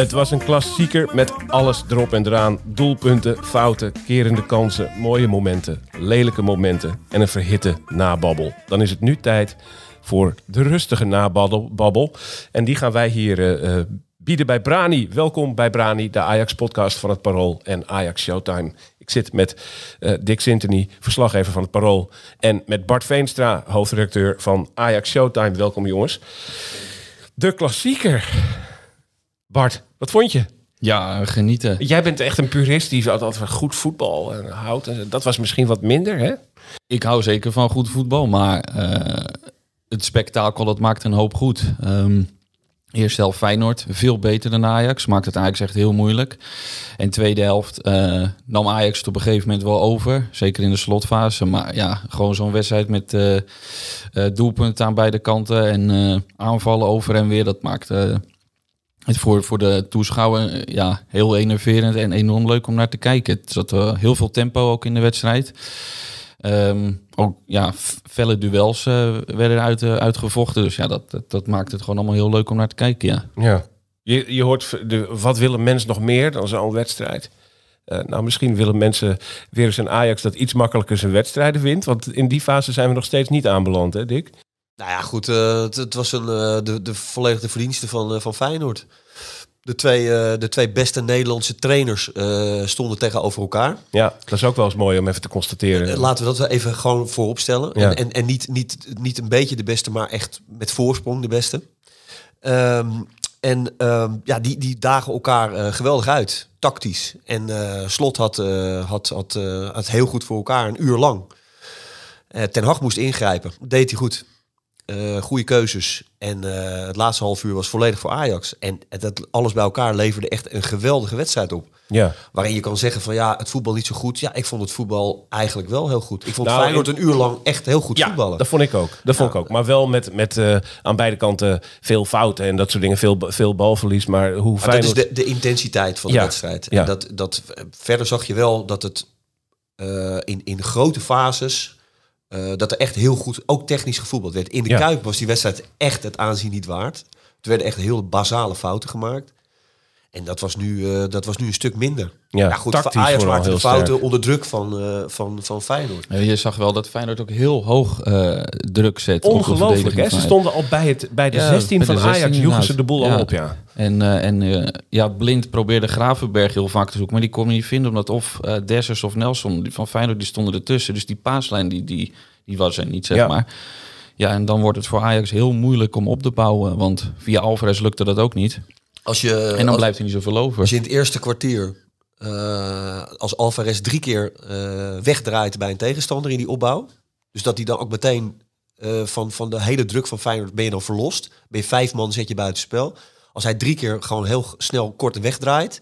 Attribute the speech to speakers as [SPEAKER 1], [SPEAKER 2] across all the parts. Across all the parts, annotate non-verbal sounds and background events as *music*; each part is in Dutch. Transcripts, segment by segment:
[SPEAKER 1] Het was een klassieker met alles erop en eraan. Doelpunten, fouten, kerende kansen, mooie momenten, lelijke momenten en een verhitte nababbel. Dan is het nu tijd voor de rustige nababbel. En die gaan wij hier eh, eh, bieden bij Brani. Welkom bij Brani, de Ajax-podcast van het Parool en Ajax Showtime. Ik zit met eh, Dick Sintony, verslaggever van het Parool. En met Bart Veenstra, hoofdredacteur van Ajax Showtime. Welkom jongens. De klassieker. Bart, wat vond je?
[SPEAKER 2] Ja, genieten.
[SPEAKER 1] Jij bent echt een purist die altijd van goed voetbal houdt. En Dat was misschien wat minder, hè?
[SPEAKER 2] Ik hou zeker van goed voetbal, maar eh, het spektakel dat maakt een hoop goed. Ehm Eerste helft Feyenoord, veel beter dan Ajax. Maakt het Ajax echt heel moeilijk. En tweede helft eh, nam Ajax het op een gegeven moment wel over. Zeker in de slotfase. Maar ja, gewoon zo'n wedstrijd met eh, doelpunten aan beide kanten. En aanvallen over en weer. Dat maakt het voor, voor de toeschouwer eh, ja, heel enerverend en enorm leuk om naar te kijken. Het zat eh, heel veel tempo ook in de wedstrijd. Ehm, ook ja, felle duels eh, werden uit, eh, uitgevochten. Dus ja, dat, dat, maakt het gewoon allemaal heel leuk om naar te kijken. Ja.
[SPEAKER 1] Ja. Je, je hoort de, wat willen mensen nog meer dan zo'n wedstrijd? Eh, nou, misschien willen mensen weer eens een Ajax dat iets makkelijker zijn wedstrijden wint. Want in die fase zijn we nog steeds niet aanbeland, hè Dick?
[SPEAKER 3] Nou ja, goed. eh, het, het was een, eh, de, de volledige verdienste van, eh, van Feyenoord. De twee, de twee beste Nederlandse trainers stonden tegenover elkaar.
[SPEAKER 1] Ja, dat is ook wel eens mooi om even te constateren.
[SPEAKER 3] Laten we dat even gewoon voorop stellen.
[SPEAKER 1] Ja.
[SPEAKER 3] En, en, en niet, niet, niet een beetje de beste, maar echt met voorsprong de beste. Ehm, en ehm, ja, die, die dagen elkaar geweldig uit, tactisch. En Slot had, had, had, had heel goed voor elkaar, een uur lang. Ten Hag moest ingrijpen, deed hij goed. Eh goede keuzes. En eh, het laatste half uur was volledig voor Ajax. En dat alles bij elkaar leverde echt een geweldige wedstrijd op.
[SPEAKER 1] Ja.
[SPEAKER 3] Waarin je kan zeggen van ja, het voetbal niet zo goed. Ja, ik vond het voetbal eigenlijk wel heel goed. Ik vond
[SPEAKER 1] Nou,
[SPEAKER 3] Feyenoord een uur lang echt heel goed
[SPEAKER 1] Ja,
[SPEAKER 3] voetballen.
[SPEAKER 1] dat vond ik ook. Dat vond ik ook. Maar wel met, met eh, aan beide kanten veel fouten en dat soort dingen. Veel, veel balverlies. Maar hoe
[SPEAKER 3] Maar dat is
[SPEAKER 1] Feyenoord...
[SPEAKER 3] de, de intensiteit van de
[SPEAKER 1] Ja,
[SPEAKER 3] wedstrijd.
[SPEAKER 1] ja.
[SPEAKER 3] En dat, dat, verder zag je wel dat het in, in grote fases... eh, dat er echt heel goed, ook technisch gevoetbald werd. In de
[SPEAKER 1] Ja.
[SPEAKER 3] Kuip was die wedstrijd echt het aanzien niet waard. Er werden echt heel basale fouten gemaakt. En dat was nu, eh, dat was nu een stuk minder.
[SPEAKER 1] Ja,
[SPEAKER 3] Ja, goed,
[SPEAKER 1] tactisch
[SPEAKER 3] Ajax maakte de fouten
[SPEAKER 1] sterk.
[SPEAKER 3] onder druk van, eh, van, van Feyenoord.
[SPEAKER 2] Je zag wel dat Feyenoord ook heel hoog eh, druk zet. op de
[SPEAKER 1] Ongelooflijk,
[SPEAKER 2] verdediging
[SPEAKER 1] hè? Ze stonden al bij, het, bij de
[SPEAKER 2] Ja,
[SPEAKER 1] 16
[SPEAKER 2] bij
[SPEAKER 1] van
[SPEAKER 2] de
[SPEAKER 1] Ajax.
[SPEAKER 2] 16
[SPEAKER 1] Joegen ze de boel al op, ja.
[SPEAKER 2] En, eh, en eh, ja, Blind probeerde Gravenberg heel vaak te zoeken, maar die kon hij niet vinden. Omdat of eh Dessers of Nelson die van Feyenoord die stonden ertussen. Dus die paaslijn die, die, die was er niet, zeg
[SPEAKER 1] Ja.
[SPEAKER 2] maar. Ja, en dan wordt het voor Ajax heel moeilijk om op te bouwen. Want via Alvarez lukte dat ook niet.
[SPEAKER 3] Als je,
[SPEAKER 2] En dan
[SPEAKER 3] als,
[SPEAKER 2] blijft er niet zoveel over.
[SPEAKER 3] als je in het eerste kwartier... eh, als Alvarez drie keer eh, wegdraait bij een tegenstander in die opbouw... dus dat hij dan ook meteen eh, van, van de hele druk van Feyenoord ben je dan verlost. Ben je vijf man, zet je buitenspel. Als hij drie keer gewoon heel snel kort wegdraait...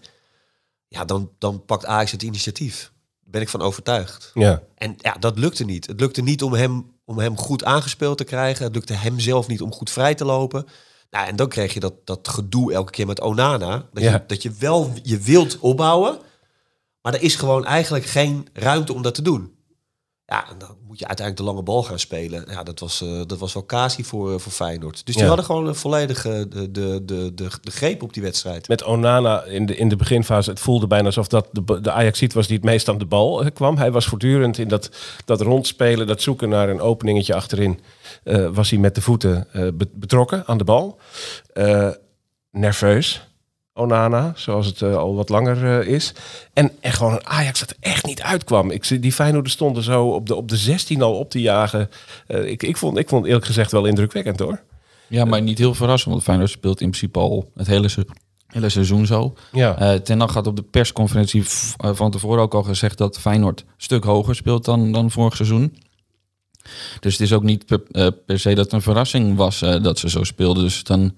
[SPEAKER 3] ja, dan, dan pakt Ajax het initiatief. Daar ben ik van overtuigd.
[SPEAKER 1] ja.
[SPEAKER 3] En ja, dat lukte niet. Het lukte niet om hem, om hem goed aangespeeld te krijgen. Het lukte hem zelf niet om goed vrij te lopen. Nou, en dan kreeg je dat, dat gedoe elke keer met Onana. Dat,
[SPEAKER 1] Ja.
[SPEAKER 3] je, dat je wel je wilt opbouwen, maar er is gewoon eigenlijk geen ruimte om dat te doen. Ja, en dan moet je uiteindelijk de lange bal gaan spelen. Ja, dat was, eh, dat was wel casie voor, eh, voor Feyenoord. Dus die
[SPEAKER 1] Ja.
[SPEAKER 3] hadden gewoon een volledige de, de, de, de, de greep op die wedstrijd.
[SPEAKER 1] Met Onana in de, in de beginfase, het voelde bijna alsof dat de, de Ajaxiet was die het meest aan de bal eh, kwam. Hij was voortdurend in dat, dat rondspelen, dat zoeken naar een openingetje achterin. eh, was hij met de voeten eh, be- betrokken aan de bal. Eh, nerveus. Onana, zoals het eh, al wat langer eh, is. En, en gewoon een Ajax dat er echt niet uitkwam. Ik, zie- die Feyenoorders stonden zo op de, op de 16 al op te jagen. Eh, ik, ik, vond, ik vond eerlijk gezegd wel indrukwekkend hoor.
[SPEAKER 2] Ja, maar niet heel verrassend, want Feyenoord speelt in principe al het hele, se- hele seizoen zo.
[SPEAKER 1] Ja.
[SPEAKER 2] Ten Hag had op de persconferentie van tevoren ook al gezegd dat Feyenoord een stuk hoger speelt dan, dan vorig seizoen. Dus het is ook niet per, per se dat het een verrassing was dat ze zo speelden. Dus dan,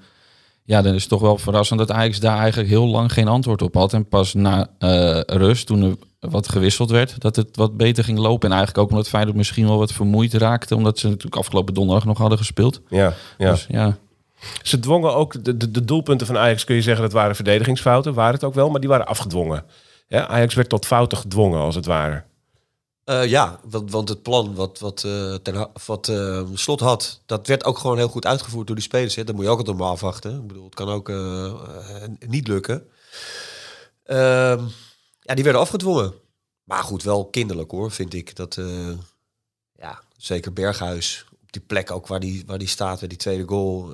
[SPEAKER 2] ja, dan is het toch wel verrassend dat Ajax daar eigenlijk heel lang geen antwoord op had. En pas na eh, rust, toen er wat gewisseld werd, dat het wat beter ging lopen. En eigenlijk ook omdat Feyenoord misschien wel wat vermoeid raakte, omdat ze natuurlijk afgelopen donderdag nog hadden gespeeld.
[SPEAKER 1] ja, ja.
[SPEAKER 2] Dus ja,
[SPEAKER 1] Ze dwongen ook de, de, de doelpunten van Ajax, kun je zeggen dat waren verdedigingsfouten. Waren het ook wel, maar die waren afgedwongen. Ja, Ajax werd tot fouten gedwongen, als het ware.
[SPEAKER 3] Eh, ja, want, want het plan wat, wat, eh, ten, wat eh, Slot had, dat werd ook gewoon heel goed uitgevoerd door die spelers. Hè. Dat moet je ook altijd maar afwachten. Ik bedoel, het kan ook niet lukken. Ehm, ja, die werden afgedwongen. Maar goed, wel kinderlijk hoor, vind ik. Dat, ja, zeker Berghuis, op die plek ook waar die, waar die staat, bij die tweede goal.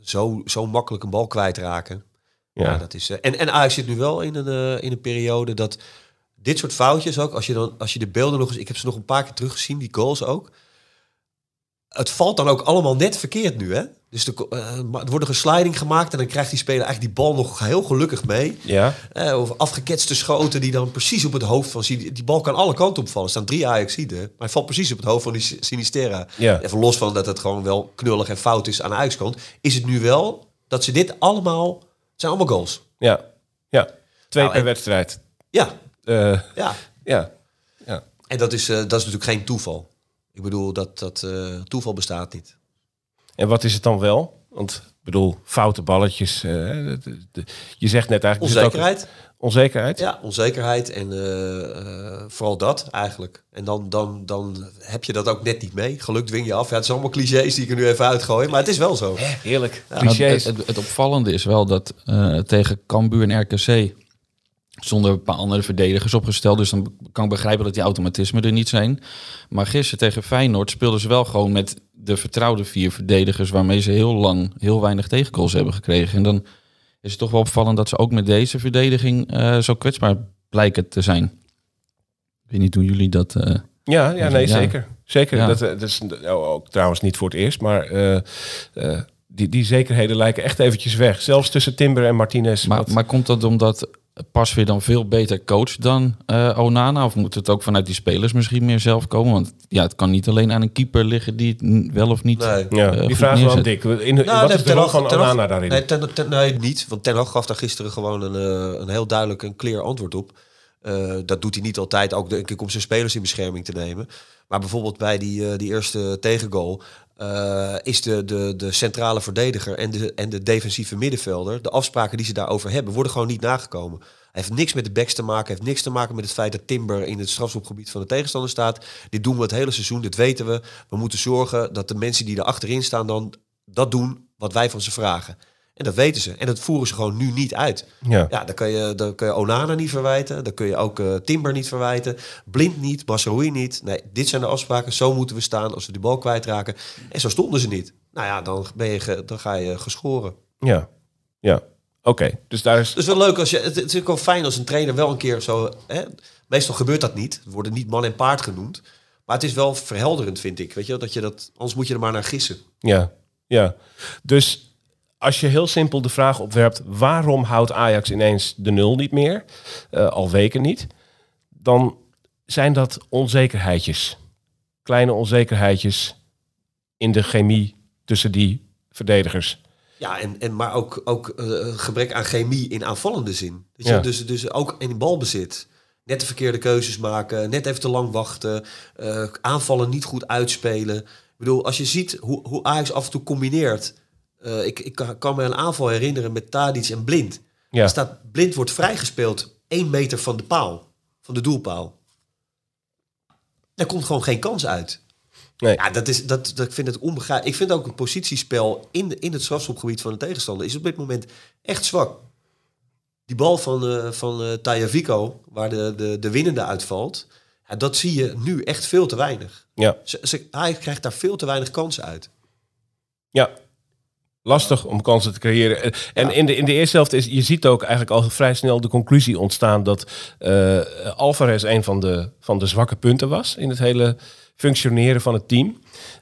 [SPEAKER 3] zo, zo makkelijk een bal kwijtraken. Ja.
[SPEAKER 1] Ja,
[SPEAKER 3] dat is, en, en Ajax zit nu wel in een, in een periode dat dit soort foutjes ook, als je, dan, als je de beelden nog eens... Ik heb ze nog een paar keer teruggezien, die goals ook. Het valt dan ook allemaal net verkeerd nu, hè? Dus de, maar er wordt nog een sliding gemaakt en dan krijgt die speler eigenlijk die bal nog heel gelukkig mee.
[SPEAKER 1] ja,
[SPEAKER 3] Eh, of afgeketste schoten die dan precies op het hoofd van... Die, die bal kan alle kanten opvallen. Er staan drie Ajaxiden, maar hij valt precies op het hoofd van die Sinistera.
[SPEAKER 1] Ja.
[SPEAKER 3] Even los van dat het gewoon wel knullig en fout is aan de Ajax-kant... is het nu wel dat ze dit allemaal... Het zijn allemaal goals.
[SPEAKER 1] ja, ja. Twee
[SPEAKER 3] Nou,
[SPEAKER 1] per
[SPEAKER 3] en-
[SPEAKER 1] wedstrijd.
[SPEAKER 3] Ja,
[SPEAKER 1] Eh,
[SPEAKER 3] ja.
[SPEAKER 1] ja, ja.
[SPEAKER 3] En dat is, eh, dat is natuurlijk geen toeval. Ik bedoel, dat, dat eh, toeval bestaat niet.
[SPEAKER 1] En wat is het dan wel? Want ik bedoel, foute balletjes. eh, de- de- de- je zegt net eigenlijk... er
[SPEAKER 3] Onzekerheid.
[SPEAKER 1] Onzekerheid?
[SPEAKER 3] Ja, onzekerheid en eh, eh, vooral dat eigenlijk. En dan, dan, dan heb je dat ook net niet mee. Geluk dwing je af. Ja, het zijn allemaal clichés die ik er nu even uitgooi, maar het is wel zo.
[SPEAKER 1] Heerlijk.
[SPEAKER 2] Nou,
[SPEAKER 1] Clichés.
[SPEAKER 2] het, het, het opvallende is wel dat eh, tegen Cambuur en RKC zonder een paar andere verdedigers opgesteld. Dus dan kan ik begrijpen dat die automatismen er niet zijn. Maar gisteren tegen Feyenoord speelden ze wel gewoon met de vertrouwde vier verdedigers... waarmee ze heel lang heel weinig tegengoals hebben gekregen. En dan is het toch wel opvallend dat ze ook met deze verdediging eh, zo kwetsbaar blijken te zijn. Ik weet niet hoe jullie dat... eh,
[SPEAKER 1] Ja, ja, nee,
[SPEAKER 2] Ja.
[SPEAKER 1] zeker. Zeker.
[SPEAKER 2] Ja.
[SPEAKER 1] Dat, eh, dat is oh, ook trouwens niet voor het eerst, maar die, die zekerheden lijken echt eventjes weg. Zelfs tussen Timber en Martinez.
[SPEAKER 2] Maar,
[SPEAKER 1] wat-
[SPEAKER 2] maar komt dat omdat Pas weer dan veel beter coach dan eh, Onana? Of moet het ook vanuit die spelers misschien meer zelf komen? Want ja, het kan niet alleen aan een keeper liggen die het wel of niet...
[SPEAKER 3] Nee.
[SPEAKER 1] ja,
[SPEAKER 2] eh,
[SPEAKER 1] die vraag is wel dik. In, in,
[SPEAKER 3] Nou,
[SPEAKER 1] wat
[SPEAKER 3] nee,
[SPEAKER 1] is de
[SPEAKER 3] Ten
[SPEAKER 1] rol
[SPEAKER 3] Hag-
[SPEAKER 1] van
[SPEAKER 3] Ten
[SPEAKER 1] Onana daarin?
[SPEAKER 3] Nee, ten, ten- nee, niet. Want Ten Hag gaf daar gisteren gewoon een, eh, een heel duidelijk en clear antwoord op. Eh, dat doet hij niet altijd, ook denk ik om zijn spelers in bescherming te nemen. Maar bijvoorbeeld bij die, eh, die eerste tegengoal eh, is de, de, de centrale verdediger en de, en de defensieve middenvelder, de afspraken die ze daarover hebben, worden gewoon niet nagekomen. Hij heeft niks met de backs te maken, heeft niks te maken met het feit dat Timber in het strafschopgebied van de tegenstander staat. Dit doen we het hele seizoen, dit weten we. We moeten zorgen dat de mensen die er achterin staan dan dat doen wat wij van ze vragen. En dat weten ze. En dat voeren ze gewoon nu niet uit.
[SPEAKER 1] Ja.
[SPEAKER 3] Ja, dan kun je, dan kun je Onana niet verwijten. Dan kun je ook eh, Timber niet verwijten. Blind niet, Masroei niet. Nee, dit zijn de afspraken. Zo moeten we staan als we die bal kwijtraken. En zo stonden ze niet. Nou ja, dan, ben je dan ga je geschoren.
[SPEAKER 1] Ja, ja. Oké, dus daar is...
[SPEAKER 3] Dus wel leuk als je. Het, het is ook wel fijn als een trainer wel een keer zo. Hè, meestal gebeurt dat niet. Er worden niet man en paard genoemd. Maar het is wel verhelderend, vind ik. Weet je, dat je dat. Anders moet je er maar naar gissen.
[SPEAKER 1] Ja, ja. Dus als je heel simpel de vraag opwerpt... waarom houdt Ajax ineens de nul niet meer? eh, al weken niet. Dan zijn dat onzekerheidjes. Kleine onzekerheidjes in de chemie tussen die verdedigers.
[SPEAKER 3] Ja, en, en maar ook, ook eh, gebrek aan chemie in aanvallende zin. Weet je?
[SPEAKER 1] Ja.
[SPEAKER 3] Dus, dus ook in balbezit. Net de verkeerde keuzes maken, net even te lang wachten, eh, aanvallen niet goed uitspelen. Ik bedoel, als je ziet hoe, hoe Ajax af en toe combineert. Eh, ik, ik kan- kan me een aanval herinneren met Tadic en Blind.
[SPEAKER 1] Ja,
[SPEAKER 3] Er staat, Blind wordt vrijgespeeld één meter van de paal, van de doelpaal. Daar komt gewoon geen kans uit.
[SPEAKER 1] nee.
[SPEAKER 3] Ja, dat is, dat, dat, ik vind het onbegrijpelijk. Ik vind ook het positiespel in, de, in het strafschopgebied van de tegenstander is op dit moment echt zwak. Die bal van, eh van Vico, waar de, de, de winnende uitvalt, ja, dat zie je nu echt veel te weinig.
[SPEAKER 1] ja,
[SPEAKER 3] Ze, ze, hij krijgt daar veel te weinig kansen uit.
[SPEAKER 1] ja. Lastig om kansen te creëren. En- in, de, in de eerste helft is, je ziet ook eigenlijk al vrij snel de conclusie ontstaan dat eh Alvarez een van de, van de zwakke punten was in het hele functioneren van het team.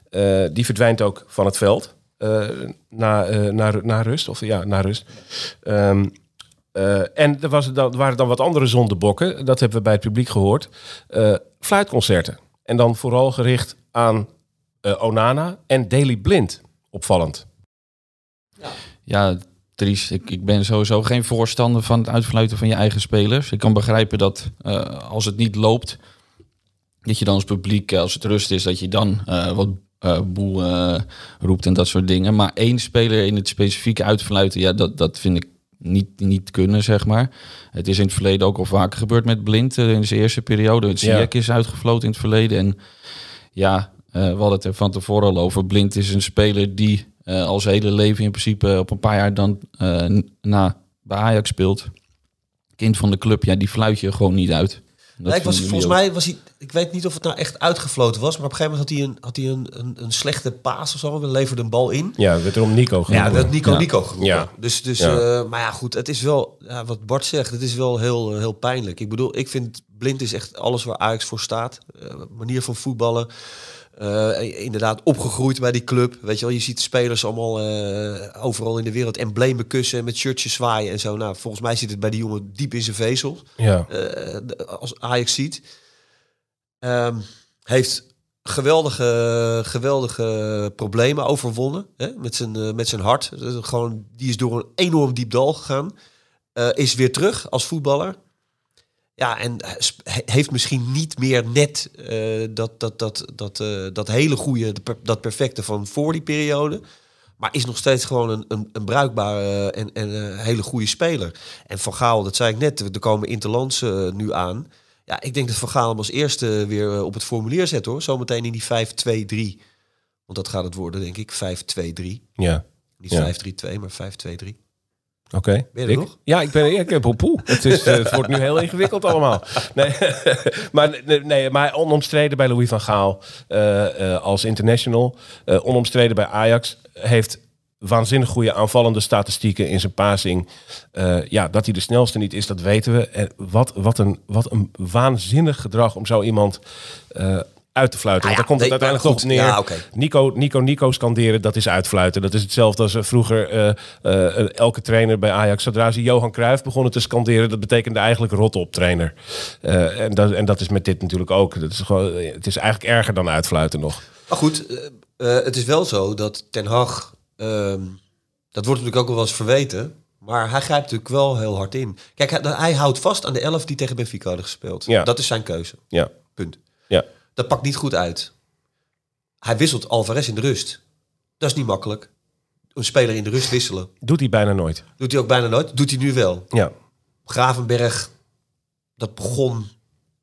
[SPEAKER 1] Eh, die verdwijnt ook van het veld eh, na, eh, na, na rust. Of ja, na rust. Ehm, eh, en er, was, dan, er waren dan wat andere zondebokken, dat hebben we bij het publiek gehoord. Eh, fluitconcerten. En dan vooral gericht aan Onana en Daily Blind. Opvallend.
[SPEAKER 2] Ja, Dries, ik, ik ben sowieso geen voorstander van het uitfluiten van je eigen spelers. Ik kan begrijpen dat eh, als het niet loopt, dat je dan als publiek, eh, als het rust is, dat je dan eh, wat eh, boel roept en dat soort dingen. Maar één speler in het specifieke uitfluiten, ja, dat, dat vind ik niet, niet kunnen, zeg maar. Het is in het verleden ook al vaker gebeurd met Blind in zijn eerste periode. Het
[SPEAKER 1] Ja.
[SPEAKER 2] Ziyech is uitgefloten in het verleden. En ja, we hadden het er van tevoren al over. Blind is een speler die eh, al zijn hele leven in principe op een paar jaar dan eh, na bij Ajax speelt. Kind van de club, ja, die fluit je gewoon niet uit. Dat
[SPEAKER 3] Nee, was, volgens mij was hij, ik weet niet of het nou echt uitgefloten was, maar op een gegeven moment had hij een, had hij een, een, een slechte paas of zo. We leverden een bal in.
[SPEAKER 1] Ja, werd er om Nico
[SPEAKER 3] Ja,
[SPEAKER 1] genoemd.
[SPEAKER 3] dat Nico
[SPEAKER 2] Ja.
[SPEAKER 3] Nico geroepen.
[SPEAKER 1] Ja.
[SPEAKER 3] Dus, dus
[SPEAKER 1] Ja.
[SPEAKER 3] eh, maar ja, goed, het is wel, ja, wat Bart zegt, het is wel heel, heel pijnlijk. Ik bedoel, ik vind Blind is echt alles waar Ajax voor staat. Eh, manier van voetballen. Eh, inderdaad, opgegroeid bij die club. Weet je wel, je ziet de spelers allemaal eh, overal in de wereld emblemen kussen en met shirtjes zwaaien en zo. Nou, volgens mij zit het bij die jongen diep in zijn vezel
[SPEAKER 1] Ja.
[SPEAKER 3] eh, als Ajax ziet. Ehm, heeft geweldige, geweldige problemen overwonnen hè? Met, zijn, met zijn hart. Gewoon, die is door een enorm diep dal gegaan. Is weer terug als voetballer. Ja, en he- heeft misschien niet meer net eh, dat, dat, dat, dat, eh, dat hele goede, dat perfecte van voor die periode. Maar is nog steeds gewoon een, een, een bruikbare en, en eh, hele goede speler. En Van Gaal, dat zei ik net, er komen Interlands eh, nu aan. Ja, ik denk dat Van Gaal hem als eerste weer eh, op het formulier zet hoor. Zometeen in die 5-2-3. Want dat gaat het worden, denk ik. 5-2-3.
[SPEAKER 1] Ja.
[SPEAKER 3] Niet
[SPEAKER 1] Ja.
[SPEAKER 3] 5-3-2, maar 5-2-3.
[SPEAKER 1] Oké.
[SPEAKER 3] Ben je
[SPEAKER 1] Ik?
[SPEAKER 3] nog?
[SPEAKER 1] Ja, ik ben ik heb poe. Het, is, eh, het wordt nu heel ingewikkeld allemaal. Nee, *laughs* maar, nee, maar onomstreden bij Louis van Gaal eh, eh, als international. onomstreden bij Ajax. Heeft waanzinnig goede aanvallende statistieken in zijn passing. Ja, dat hij de snelste niet is, dat weten we. En wat, wat, een, wat een waanzinnig gedrag om zo iemand eh, uit te fluiten.
[SPEAKER 3] Ah
[SPEAKER 1] Want daar komt het uiteindelijk toch neer. Nico, Nico, Nico scanderen, dat is uitfluiten. Dat is hetzelfde als eh, vroeger eh, eh, elke trainer bij Ajax. Zodra ze Johan Cruijff begonnen te scanderen, dat betekende eigenlijk rot op trainer. En, dat, en dat is met dit natuurlijk ook. Dat is gewoon, het is eigenlijk erger dan uitfluiten nog.
[SPEAKER 3] Maar goed, het is wel zo dat Ten Hag... ehm, dat wordt natuurlijk ook wel eens verweten. Maar hij grijpt natuurlijk wel heel hard in. Kijk, hij, hij houdt vast aan de elf die tegen Benfica hadden gespeeld.
[SPEAKER 1] Ja.
[SPEAKER 3] Dat is zijn keuze.
[SPEAKER 1] Ja,
[SPEAKER 3] Punt.
[SPEAKER 1] ja.
[SPEAKER 3] Dat pakt niet goed uit. Hij wisselt Alvarez in de rust. Dat is niet makkelijk. Een speler in de rust wisselen.
[SPEAKER 1] Doet hij bijna nooit.
[SPEAKER 3] Doet hij ook bijna nooit. Doet hij nu wel.
[SPEAKER 1] Ja,
[SPEAKER 3] Gravenberg, dat begon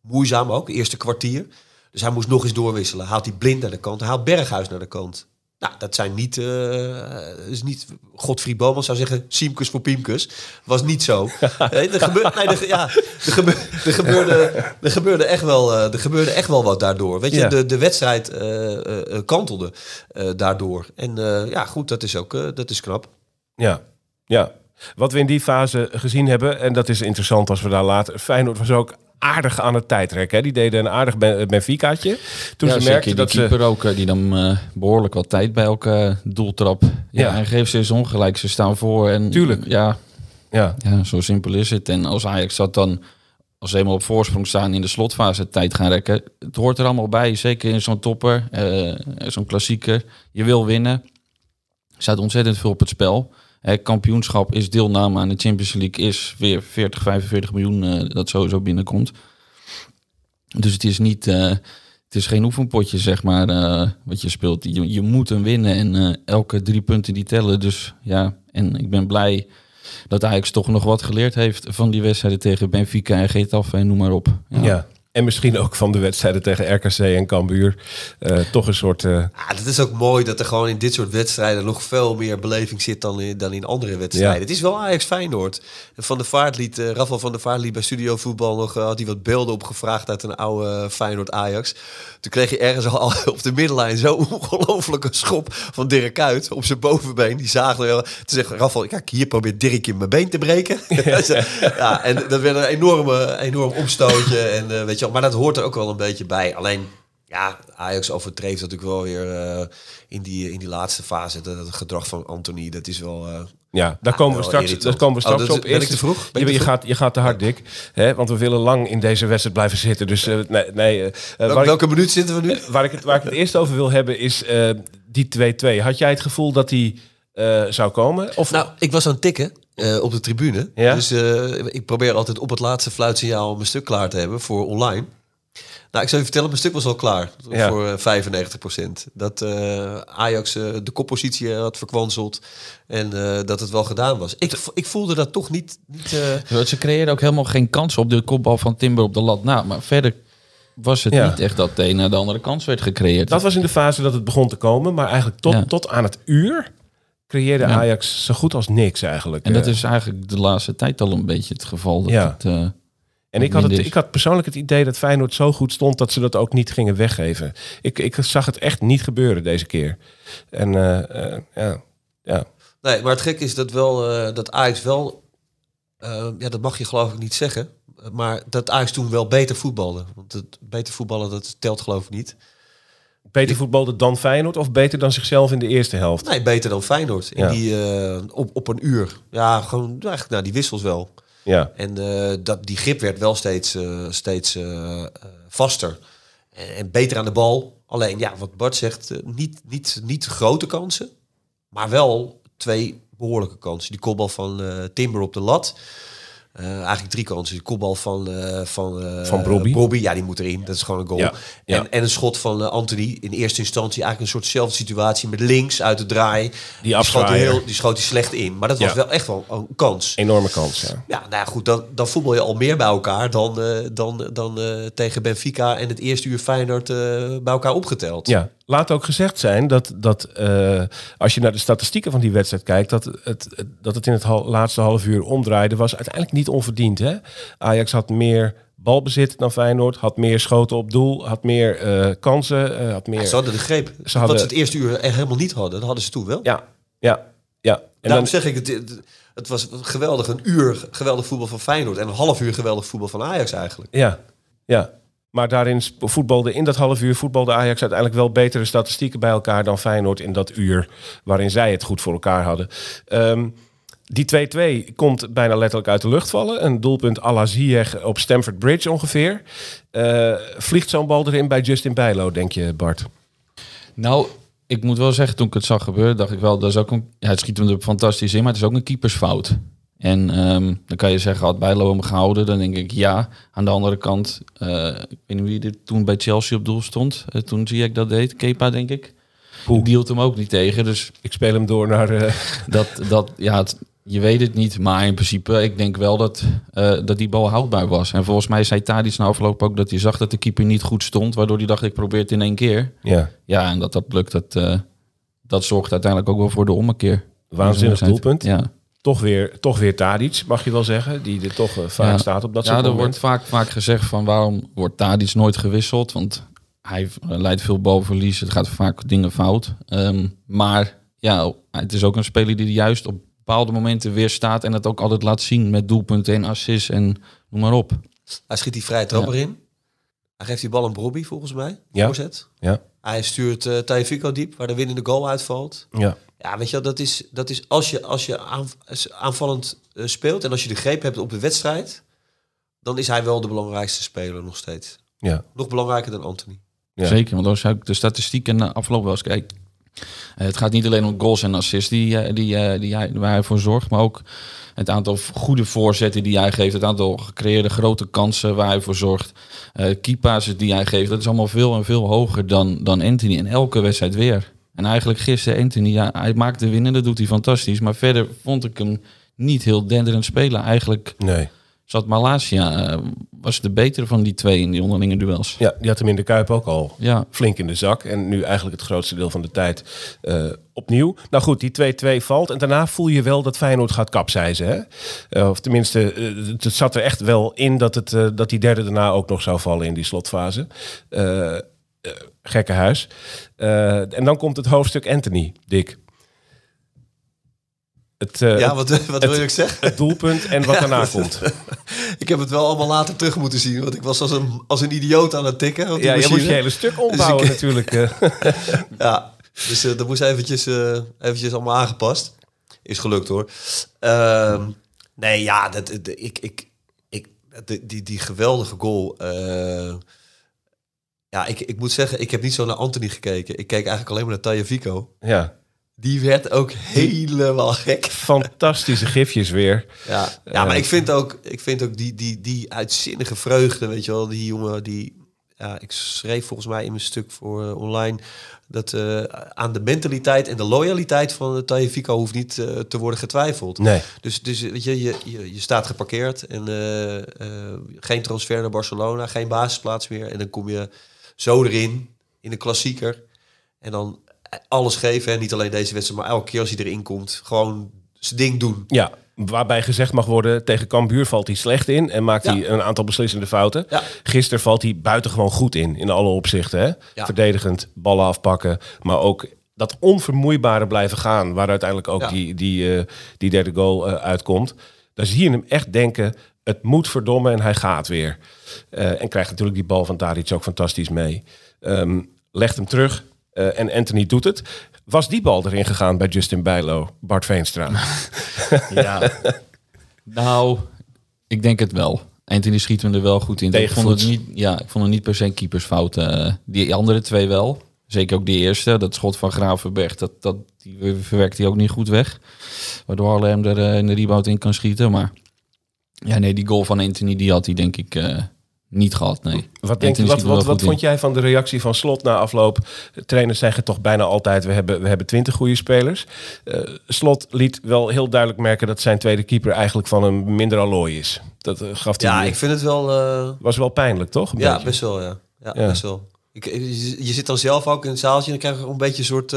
[SPEAKER 3] moeizaam ook, eerste kwartier. Dus hij moest nog eens doorwisselen. Haalt hij blind naar de kant, haalt Berghuis naar de kant. Nou, dat zijn niet, eh is niet Godfried Boman zou zeggen, Siemkes voor Piemkes. Was niet zo. *laughs* nee, er, nee, er, ja, er, gebeurde, er, gebeurde, er, gebeurde echt wel, eh, er gebeurde echt wel wat daardoor. Weet je,
[SPEAKER 1] Ja.
[SPEAKER 3] de, de wedstrijd eh, kantelde daardoor. En ja, goed, dat is ook dat is knap.
[SPEAKER 1] ja, ja. Wat we in die fase gezien hebben, en dat is interessant als we daar later... Feyenoord was ook aardig aan het tijdrekken. Hè? Die deden een aardig Ben- Benficaatje. Toen
[SPEAKER 2] ja,
[SPEAKER 1] ze merkten
[SPEAKER 2] die
[SPEAKER 1] dat ze...
[SPEAKER 2] keeper ook, eh, die dan eh, behoorlijk wat tijd bij elke eh, doeltrap. Ja,
[SPEAKER 1] Ja.
[SPEAKER 2] en geeft ze eens ongelijk. Ze staan voor en
[SPEAKER 1] Tuurlijk.
[SPEAKER 2] Ja,
[SPEAKER 1] Ja,
[SPEAKER 2] ja, zo simpel is het. En als Ajax zat dan, als ze eenmaal op voorsprong staan in de slotfase tijd gaan rekken. Het hoort er allemaal bij, zeker in zo'n topper, eh, zo'n klassieker. Je wil winnen. Er staat ontzettend veel op het spel. Hè, kampioenschap is deelname aan de Champions League is weer 40, 45 miljoen eh, dat sowieso binnenkomt. Dus het is niet, eh, het is geen oefenpotje zeg maar eh, wat je speelt. Je, je moet hem winnen en eh, elke drie punten die tellen. Dus ja, en ik ben blij dat Ajax toch nog wat geleerd heeft van die wedstrijden tegen Benfica en Getafe en noem maar op.
[SPEAKER 1] ja. En misschien ook van de wedstrijden tegen RKC en Cambuur. Eh, toch een soort...
[SPEAKER 3] Ja, dat is ook mooi dat er gewoon in dit soort wedstrijden nog veel meer beleving zit dan in, dan in andere wedstrijden.
[SPEAKER 1] Ja.
[SPEAKER 3] Het is wel Ajax Feyenoord. En Van der Vaart liet, Rafael van der Vaart liet bij Studio Voetbal nog, had hij wat beelden opgevraagd uit een oude Feyenoord Ajax. Toen kreeg je ergens al *laughs* op de middenlijn zo ongelofelijke schop van Dirk Kuyt op zijn bovenbeen. Die zagen wel. Toen zegt Rafael, kijk hier probeert Dirk in mijn been te breken. *laughs* *laughs* ja, en dat werd een enorme, enorm omstootje. En, weet je maar dat hoort er ook wel een beetje bij. Alleen ja, Ajax overtreeft natuurlijk wel weer eh, in, die, in die laatste fase. Dat, dat gedrag van Anthony, dat is wel... eh,
[SPEAKER 1] Ja, daar
[SPEAKER 3] Ah,
[SPEAKER 1] komen we
[SPEAKER 3] wel
[SPEAKER 1] straks, daar komen we
[SPEAKER 3] Oh,
[SPEAKER 1] straks
[SPEAKER 3] dat-
[SPEAKER 1] op.
[SPEAKER 3] ben ik te vroeg? Ben
[SPEAKER 1] je, gaat, je gaat te hard, Dick. Hè? Want we willen lang in deze wedstrijd blijven zitten. Dus eh, nee, nee, ik,
[SPEAKER 3] welke minuut zitten we nu?
[SPEAKER 1] waar, ik het, waar ik het eerst over wil hebben is die 2-2. Had jij het gevoel dat die zou komen? Of,
[SPEAKER 3] Nou, ik was aan het tikken eh, op de tribune.
[SPEAKER 1] Ja?
[SPEAKER 3] Dus eh, ik probeer altijd op het laatste fluitsignaal mijn stuk klaar te hebben voor online. Nou, ik zou je vertellen, mijn stuk was al klaar.
[SPEAKER 1] Ja.
[SPEAKER 3] Voor eh, 95% Dat eh, Ajax eh, de koppositie had verkwanseld. En eh, dat het wel gedaan was. Ik, ik voelde dat toch niet... niet eh,
[SPEAKER 2] Ze creëerden ook helemaal geen kans op de kopbal van Timber op de lat na. Maar verder was het
[SPEAKER 1] Ja.
[SPEAKER 2] niet echt dat de naar de andere kans werd gecreëerd.
[SPEAKER 1] Dat was in de fase dat het begon te komen. Maar eigenlijk tot,
[SPEAKER 2] Ja.
[SPEAKER 1] tot aan het uur creëerde
[SPEAKER 2] Ja.
[SPEAKER 1] Ajax zo goed als niks eigenlijk.
[SPEAKER 2] en dat
[SPEAKER 1] Eh,
[SPEAKER 2] is eigenlijk de laatste tijd al een beetje het geval. Dat
[SPEAKER 1] Ja.
[SPEAKER 2] het, eh,
[SPEAKER 1] En ik had, het, ik had persoonlijk het idee dat Feyenoord zo goed stond dat ze dat ook niet gingen weggeven. Ik, ik zag het echt niet gebeuren deze keer. En eh, eh, ja, ja,
[SPEAKER 3] Nee, maar het gekke is dat, wel, eh, dat Ajax wel... eh, ja, dat mag je geloof ik niet zeggen. Maar dat Ajax toen wel beter voetbalde. Want het beter voetballen, dat telt geloof ik niet.
[SPEAKER 1] Beter voetbalde dan Feyenoord of beter dan zichzelf in de eerste helft.
[SPEAKER 3] Nee, beter dan Feyenoord. In
[SPEAKER 1] Ja.
[SPEAKER 3] die, eh, op, op een uur. Ja, gewoon eigenlijk nou, die wissels wel.
[SPEAKER 1] Ja,
[SPEAKER 3] En eh, dat, die grip werd wel steeds, eh, steeds vaster. En, en beter aan de bal. Alleen, ja, wat Bart zegt, niet, niet, niet grote kansen. Maar wel twee behoorlijke kansen. Die kopbal van Timber op de lat. Eh, eigenlijk drie kansen. Die kopbal van, eh van, eh,
[SPEAKER 1] Van
[SPEAKER 3] ja, die moet erin. Dat is gewoon een goal.
[SPEAKER 1] Ja, ja.
[SPEAKER 3] En, en een schot van Anthony. In eerste instantie eigenlijk een soortzelfde situatie. Met links uit de draai. Die,
[SPEAKER 1] afzwaaier.
[SPEAKER 3] heel, die schoot hij slecht in. Maar dat was
[SPEAKER 1] Ja.
[SPEAKER 3] wel echt wel een kans.
[SPEAKER 1] enorme kans. Ja.
[SPEAKER 3] Ja, nou ja, goed, dan, dan voetbal je al meer bij elkaar dan, dan, dan tegen Benfica en het eerste uur Feyenoord bij elkaar opgeteld.
[SPEAKER 1] Ja, laat ook gezegd zijn dat, dat eh, als je naar de statistieken van die wedstrijd kijkt, dat het, dat het in het hal- laatste half uur omdraaide, was uiteindelijk niet onverdiend. Hè? Ajax had meer balbezit dan Feyenoord, had meer schoten op doel, had meer eh, kansen, eh, had meer...
[SPEAKER 3] Ja, ze hadden de greep.
[SPEAKER 1] Ze hadden-
[SPEAKER 3] Wat ze het eerste uur echt helemaal niet hadden, dat hadden ze toen wel.
[SPEAKER 1] Ja, ja, ja. En
[SPEAKER 3] Daarom
[SPEAKER 1] dan,
[SPEAKER 3] zeg ik, het, het, het was geweldig een uur geweldig voetbal van Feyenoord en een half uur geweldig voetbal van Ajax eigenlijk.
[SPEAKER 1] ja, ja. Maar daarin voetbalde, in dat half uur voetbalde Ajax uiteindelijk wel betere statistieken bij elkaar dan Feyenoord in dat uur waarin zij het goed voor elkaar hadden. Ehm, die 2-2 komt bijna letterlijk uit de lucht vallen. Een doelpunt à la op Stamford Bridge ongeveer. Eh, vliegt zo'n bal erin bij Justin Bijlo, denk je Bart?
[SPEAKER 2] Nou, ik moet wel zeggen, toen ik het zag gebeuren, dacht ik wel, dat is ook een, het schiet hem er fantastisch in, maar het is ook een keepersfout. En ehm, dan kan je zeggen, had Bijlo hem gehouden? Dan denk ik ja. Aan de andere kant, eh, ik weet niet wie er toen bij Chelsea op doel stond. Eh, toen zie ik dat deed, Kepa denk ik.
[SPEAKER 1] Poeh.
[SPEAKER 2] Die hield hem ook niet tegen. Dus
[SPEAKER 1] Ik speel hem door naar... eh, *laughs*
[SPEAKER 2] dat, dat ja, het- je weet het niet. Maar in principe, ik denk wel dat, dat die bal houdbaar was. En volgens mij zei Tadic na afloop ook dat hij zag dat de keeper niet goed stond. Waardoor hij dacht, ik probeer het in één keer.
[SPEAKER 1] ja,
[SPEAKER 2] Ja, en dat dat lukt, dat, dat zorgt uiteindelijk ook wel voor de ommekeer.
[SPEAKER 1] waanzinnig doelpunt.
[SPEAKER 2] Ja,
[SPEAKER 1] Toch weer, toch weer Tadic, mag je wel zeggen. Die er toch eh, vaak
[SPEAKER 2] Ja.
[SPEAKER 1] staat op dat
[SPEAKER 2] ja
[SPEAKER 1] soort
[SPEAKER 2] er wordt vaak, vaak gezegd van waarom wordt Tadic nooit gewisseld? Want hij eh, leidt veel balverlies, het gaat vaak dingen fout. Ehm, maar ja, het is ook een speler die juist op bepaalde momenten weer staat en het ook altijd laat zien met doelpunten en assists en noem maar op.
[SPEAKER 3] Hij schiet die vrije trap
[SPEAKER 2] Ja.
[SPEAKER 3] erin. Hij geeft die bal aan Brobby volgens mij.
[SPEAKER 1] Ja.
[SPEAKER 3] Voorzet.
[SPEAKER 1] Ja,
[SPEAKER 3] Hij stuurt Taifiko diep, waar de winnende goal uitvalt.
[SPEAKER 1] ja.
[SPEAKER 3] Ja, weet je wel, dat is, dat is als je, als je aan, aanvallend eh, speelt en als je de greep hebt op de wedstrijd, dan is hij wel de belangrijkste speler nog steeds.
[SPEAKER 1] ja.
[SPEAKER 3] Nog belangrijker dan Anthony.
[SPEAKER 1] Ja.
[SPEAKER 2] Zeker, want als ik de statistieken na afloop wel eens kijk. eh, Het gaat niet alleen om goals en assists die, eh, die, die hij, waar hij voor zorgt, maar ook het aantal goede voorzetten die hij geeft, het aantal gecreëerde grote kansen waar hij voor zorgt, eh keepasses die hij geeft, dat is allemaal veel en veel hoger dan, dan Anthony. En elke wedstrijd weer. En eigenlijk gisteren Anthony, ja, hij maakt de winnen, dat doet hij fantastisch. Maar verder vond ik hem niet heel denderend spelen. Eigenlijk
[SPEAKER 1] Nee.
[SPEAKER 2] zat Malasia, eh, was de betere van die twee in die onderlinge duels.
[SPEAKER 1] Ja, die had hem in de Kuip ook al
[SPEAKER 2] Ja,
[SPEAKER 1] flink in de zak. En nu eigenlijk het grootste deel van de tijd eh, opnieuw. Nou goed, die 2-2 valt. En daarna voel je wel dat Feyenoord gaat kapseizen. Hè? Eh, of tenminste, het, het zat er echt wel in dat, het, dat die derde daarna ook nog zou vallen in die slotfase. Eh gekke huis. Eh, en dan komt het hoofdstuk Anthony, Dick. Het, eh,
[SPEAKER 3] ja, wat, wat wil
[SPEAKER 1] het-
[SPEAKER 3] ook zeggen?
[SPEAKER 1] het doelpunt en wat *laughs* daarna komt. *laughs*
[SPEAKER 3] Ik heb het wel allemaal later terug moeten zien, want ik was als een, als een idioot aan het tikken.
[SPEAKER 1] Ja, je moet je hele stuk ombouwen
[SPEAKER 3] ik-
[SPEAKER 1] natuurlijk. *laughs*
[SPEAKER 3] Ja, dus eh, dat moest eventjes, eventjes allemaal aangepast. Is gelukt hoor. Ehm, nee, ja, dat, dat- ik, ik, ik, die, die, die geweldige goal. Eh, ja, ik, ik moet zeggen, ik heb niet zo naar Anthony gekeken. Ik keek eigenlijk alleen maar naar Taya Vico.
[SPEAKER 1] ja,
[SPEAKER 3] Die werd ook helemaal gek.
[SPEAKER 1] fantastische gifjes weer.
[SPEAKER 3] Ja, ja maar ik vind ook, ik vind ook die, die, die uitzinnige vreugde, weet je wel, die jongen, die, ja, ik schreef volgens mij in mijn stuk voor eh, online dat eh, aan de mentaliteit en de loyaliteit van uh, Fico hoeft niet eh, te worden getwijfeld.
[SPEAKER 1] Nee.
[SPEAKER 3] Dus, dus weet je, je, je, je staat geparkeerd en eh, eh, geen transfer naar Barcelona, geen basisplaats meer. En dan kom je zo erin, in de klassieker. En dan alles geven, niet alleen deze wedstrijd, maar elke keer als hij erin komt, gewoon zijn ding doen.
[SPEAKER 1] Ja, waarbij gezegd mag worden, tegen Cambuur valt hij slecht in en maakt
[SPEAKER 3] Ja.
[SPEAKER 1] hij een aantal beslissende fouten.
[SPEAKER 3] Ja.
[SPEAKER 1] Gisteren valt hij buitengewoon goed in, in alle opzichten. Hè?
[SPEAKER 3] Ja.
[SPEAKER 1] Verdedigend, ballen afpakken, maar ook dat onvermoeibare blijven gaan, waar uiteindelijk ook die, die, eh, die derde goal eh, uitkomt. Daar zie je hem echt denken, het moet verdommen en hij gaat weer. Eh, en krijgt natuurlijk die bal van Tadic ook fantastisch mee. Ehm, legt hem terug eh, en Anthony doet het. Was die bal erin gegaan bij Justin Bijlo, Bart Veenstra? *laughs* *laughs*
[SPEAKER 2] Ja. nou, ik denk het wel. Anthony schiet hem er wel goed in. Ik vond, het niet, ja, ik vond het niet per se een keepersfout. eh, die andere twee wel. Zeker ook die eerste. Dat schot van Gravenberg, dat, dat, die verwerkt hij ook niet goed weg. Waardoor Haarlem er in de rebound in kan schieten. Maar ja, nee, die goal van Anthony, die had hij denk ik eh, niet gehad. Nee.
[SPEAKER 1] Wat, denk wat, wat, vond jij van de reactie van Slot na afloop? Trainers zeggen toch bijna altijd, we hebben, we hebben twintig goede spelers. Eh, Slot liet wel heel duidelijk merken dat zijn tweede keeper eigenlijk van een minder allooi is. Dat eh, gaf hij,
[SPEAKER 3] Ja, ik vind het wel... eh,
[SPEAKER 1] was wel pijnlijk, toch? Een
[SPEAKER 3] Ja,
[SPEAKER 1] beetje.
[SPEAKER 3] best wel, ja. Ja,
[SPEAKER 1] Ja.
[SPEAKER 3] best wel. Ik, je, je zit dan zelf ook in het zaaltje en dan krijg je een beetje een soort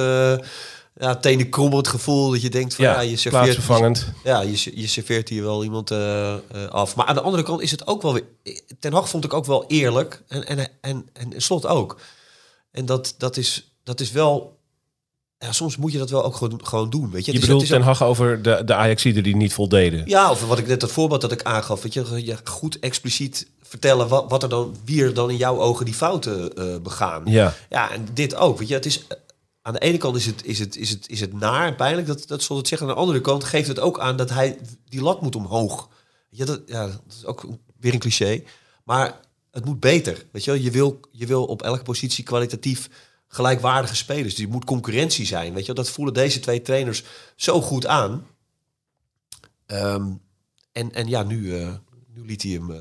[SPEAKER 3] ja, tenen krommend gevoel dat je denkt van ja,
[SPEAKER 1] Ja,
[SPEAKER 3] je serveert, ja, je, je serveert hier wel iemand eh, eh, af. Maar aan de andere kant is het ook wel weer, Ten Hag vond ik ook wel eerlijk en, en, en, en Slot ook. En dat, dat, is, dat is wel, ja, soms moet je dat wel ook gewoon, gewoon doen, weet je.
[SPEAKER 1] Je
[SPEAKER 3] Het is-
[SPEAKER 1] bedoelt
[SPEAKER 3] het is
[SPEAKER 1] Ten Hag over de, de Ajaxiden die niet voldeden.
[SPEAKER 3] ja, of wat ik net het voorbeeld dat ik aangaf, weet je, je goed expliciet vertellen wat, wat er dan, wie er dan in jouw ogen die fouten eh, begaan.
[SPEAKER 1] Ja.
[SPEAKER 3] Ja, en dit ook. Weet je, het is, aan de ene kant is het, is het, is het, is het naar en pijnlijk dat, dat Slot het zegt. Aan de andere kant geeft het ook aan dat hij die lat moet omhoog. Ja, dat, ja, dat is ook weer een cliché. Maar het moet beter. Weet je, wel. je, wil, je wil op elke positie kwalitatief gelijkwaardige spelers. Dus je moet concurrentie zijn. Weet je, wel. dat voelen deze twee trainers zo goed aan. Ehm, en, en ja, nu, eh, nu liet hij hem eh,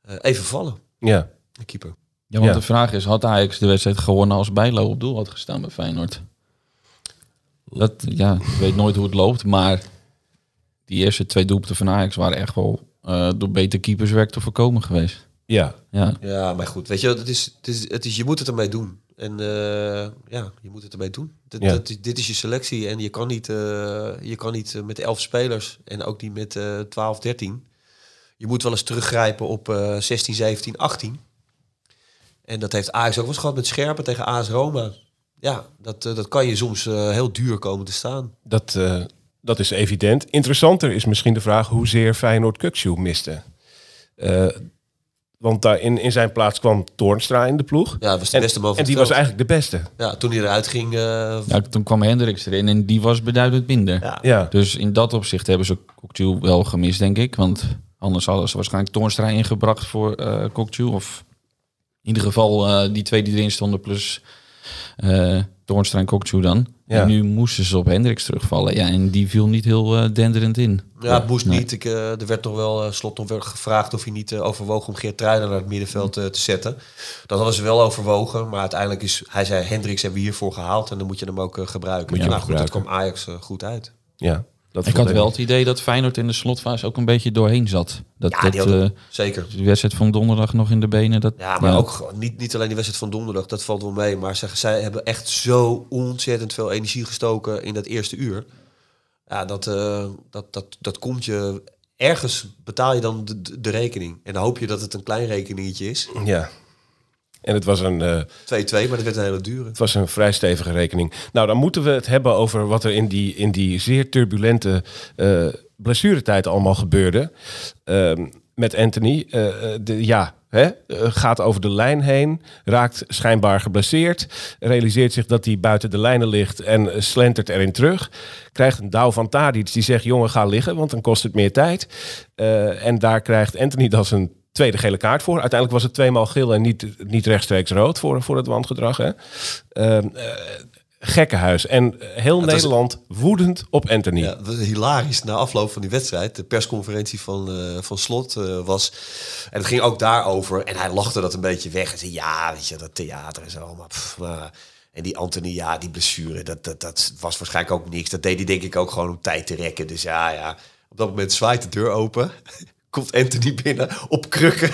[SPEAKER 3] eh, even vallen,
[SPEAKER 1] Ja.
[SPEAKER 3] de keeper.
[SPEAKER 2] Ja, want
[SPEAKER 1] Ja.
[SPEAKER 2] de vraag is, had Ajax de wedstrijd gewonnen als Bijlo op doel had gestaan bij Feyenoord? Dat, ja, ik weet nooit hoe het loopt, maar die eerste twee doelpunten van Ajax waren echt wel eh, door beter keeperswerk te voorkomen geweest.
[SPEAKER 1] Ja.
[SPEAKER 2] Ja,
[SPEAKER 3] Ja, maar goed, weet je, het is, het is, het is, je moet het ermee doen. En eh, ja, je moet het ermee doen. Dit,
[SPEAKER 1] Ja.
[SPEAKER 3] dat is- dit is je selectie en je kan niet, eh, je kan niet met elf spelers en ook niet met eh 12, 13. Je moet wel eens teruggrijpen op eh 16, 17, 18. En dat heeft Ajax ook wel eens gehad met Scherpen tegen AS Roma. Ja, dat, eh, dat kan je soms eh, heel duur komen te staan.
[SPEAKER 1] Dat, eh, dat is evident. Interessanter is misschien de vraag hoezeer Feyenoord Kukçu miste. Eh, want daar in, in zijn plaats kwam Toornstra in de ploeg.
[SPEAKER 3] Ja, dat was de
[SPEAKER 1] En,
[SPEAKER 3] beste van
[SPEAKER 1] en die was eigenlijk de beste.
[SPEAKER 3] Ja, toen hij eruit ging... eh,
[SPEAKER 2] ja toen kwam Hendricks erin en die was beduidend minder.
[SPEAKER 3] ja.
[SPEAKER 1] Ja,
[SPEAKER 2] Dus in dat opzicht hebben ze Kokju wel gemist, denk ik. Want anders hadden ze waarschijnlijk Toornstra ingebracht voor eh Kokju. Of ieder geval eh, die twee die erin stonden plus eh Toornstra en Kokju dan.
[SPEAKER 1] Ja.
[SPEAKER 2] En nu moesten ze op Hendricks terugvallen. Ja, en die viel niet heel eh, denderend in.
[SPEAKER 3] Ja, het moest
[SPEAKER 2] Nee.
[SPEAKER 3] niet. Ik, eh, er werd nog wel, eh, slot nog wel gevraagd of hij niet overwoog om Geert Truiden naar het middenveld te zetten. Dat hadden ze wel overwogen, maar uiteindelijk is, hij zei, Hendricks hebben we hiervoor gehaald en dan moet je hem ook gebruiken.
[SPEAKER 1] Moet je
[SPEAKER 3] ja, nou, goed, dat kwam Ajax goed uit.
[SPEAKER 1] ja. Dat
[SPEAKER 2] Ik had wel het idee dat Feyenoord in de slotfase ook een beetje doorheen zat. Dat,
[SPEAKER 3] Ja,
[SPEAKER 2] dat
[SPEAKER 3] die hadden-
[SPEAKER 2] eh,
[SPEAKER 3] Zeker.
[SPEAKER 2] de wedstrijd van donderdag nog in de benen. Dat,
[SPEAKER 3] Ja, maar ook niet, niet alleen die wedstrijd van donderdag, dat valt wel mee. Maar ze, zij hebben echt zo ontzettend veel energie gestoken in dat eerste uur. Ja, dat, eh, dat, dat, dat komt je... Ergens betaal je dan de, de- rekening. En dan hoop je dat het een klein rekeningetje is. 2-2,
[SPEAKER 1] Ja. En het was een... eh,
[SPEAKER 3] maar dat werd een hele dure.
[SPEAKER 1] Het was een vrij stevige rekening. Nou, dan moeten we het hebben over wat er in die, in die zeer turbulente eh blessuretijd allemaal gebeurde. Ehm, met Anthony. Eh, de, ja, hè, gaat over de lijn heen, raakt schijnbaar geblesseerd, realiseert zich dat hij buiten de lijnen ligt en slentert erin terug. Krijgt een douw van Tadic die zegt, jongen ga liggen, want dan kost het meer tijd. En daar krijgt Anthony dan zijn tweede gele kaart voor. Uiteindelijk was het tweemaal geel en niet, niet rechtstreeks rood voor, voor het wangedrag. Hè? Eh, gekkenhuis. En heel Nederland woedend op Anthony.
[SPEAKER 3] Ja, dat hilarisch. Na afloop van die wedstrijd, de persconferentie van, eh, van Slot eh, was... En het ging ook daarover. En hij lachte dat een beetje weg. En zei, ja, weet je, dat theater en zo. Maar, pff, maar- en die Anthony, ja, die blessure, dat, dat, dat was waarschijnlijk ook niks. Dat deed hij denk ik ook gewoon om tijd te rekken. Dus ja, ja. Op dat moment zwaait de deur open. Komt Anthony binnen op krukken.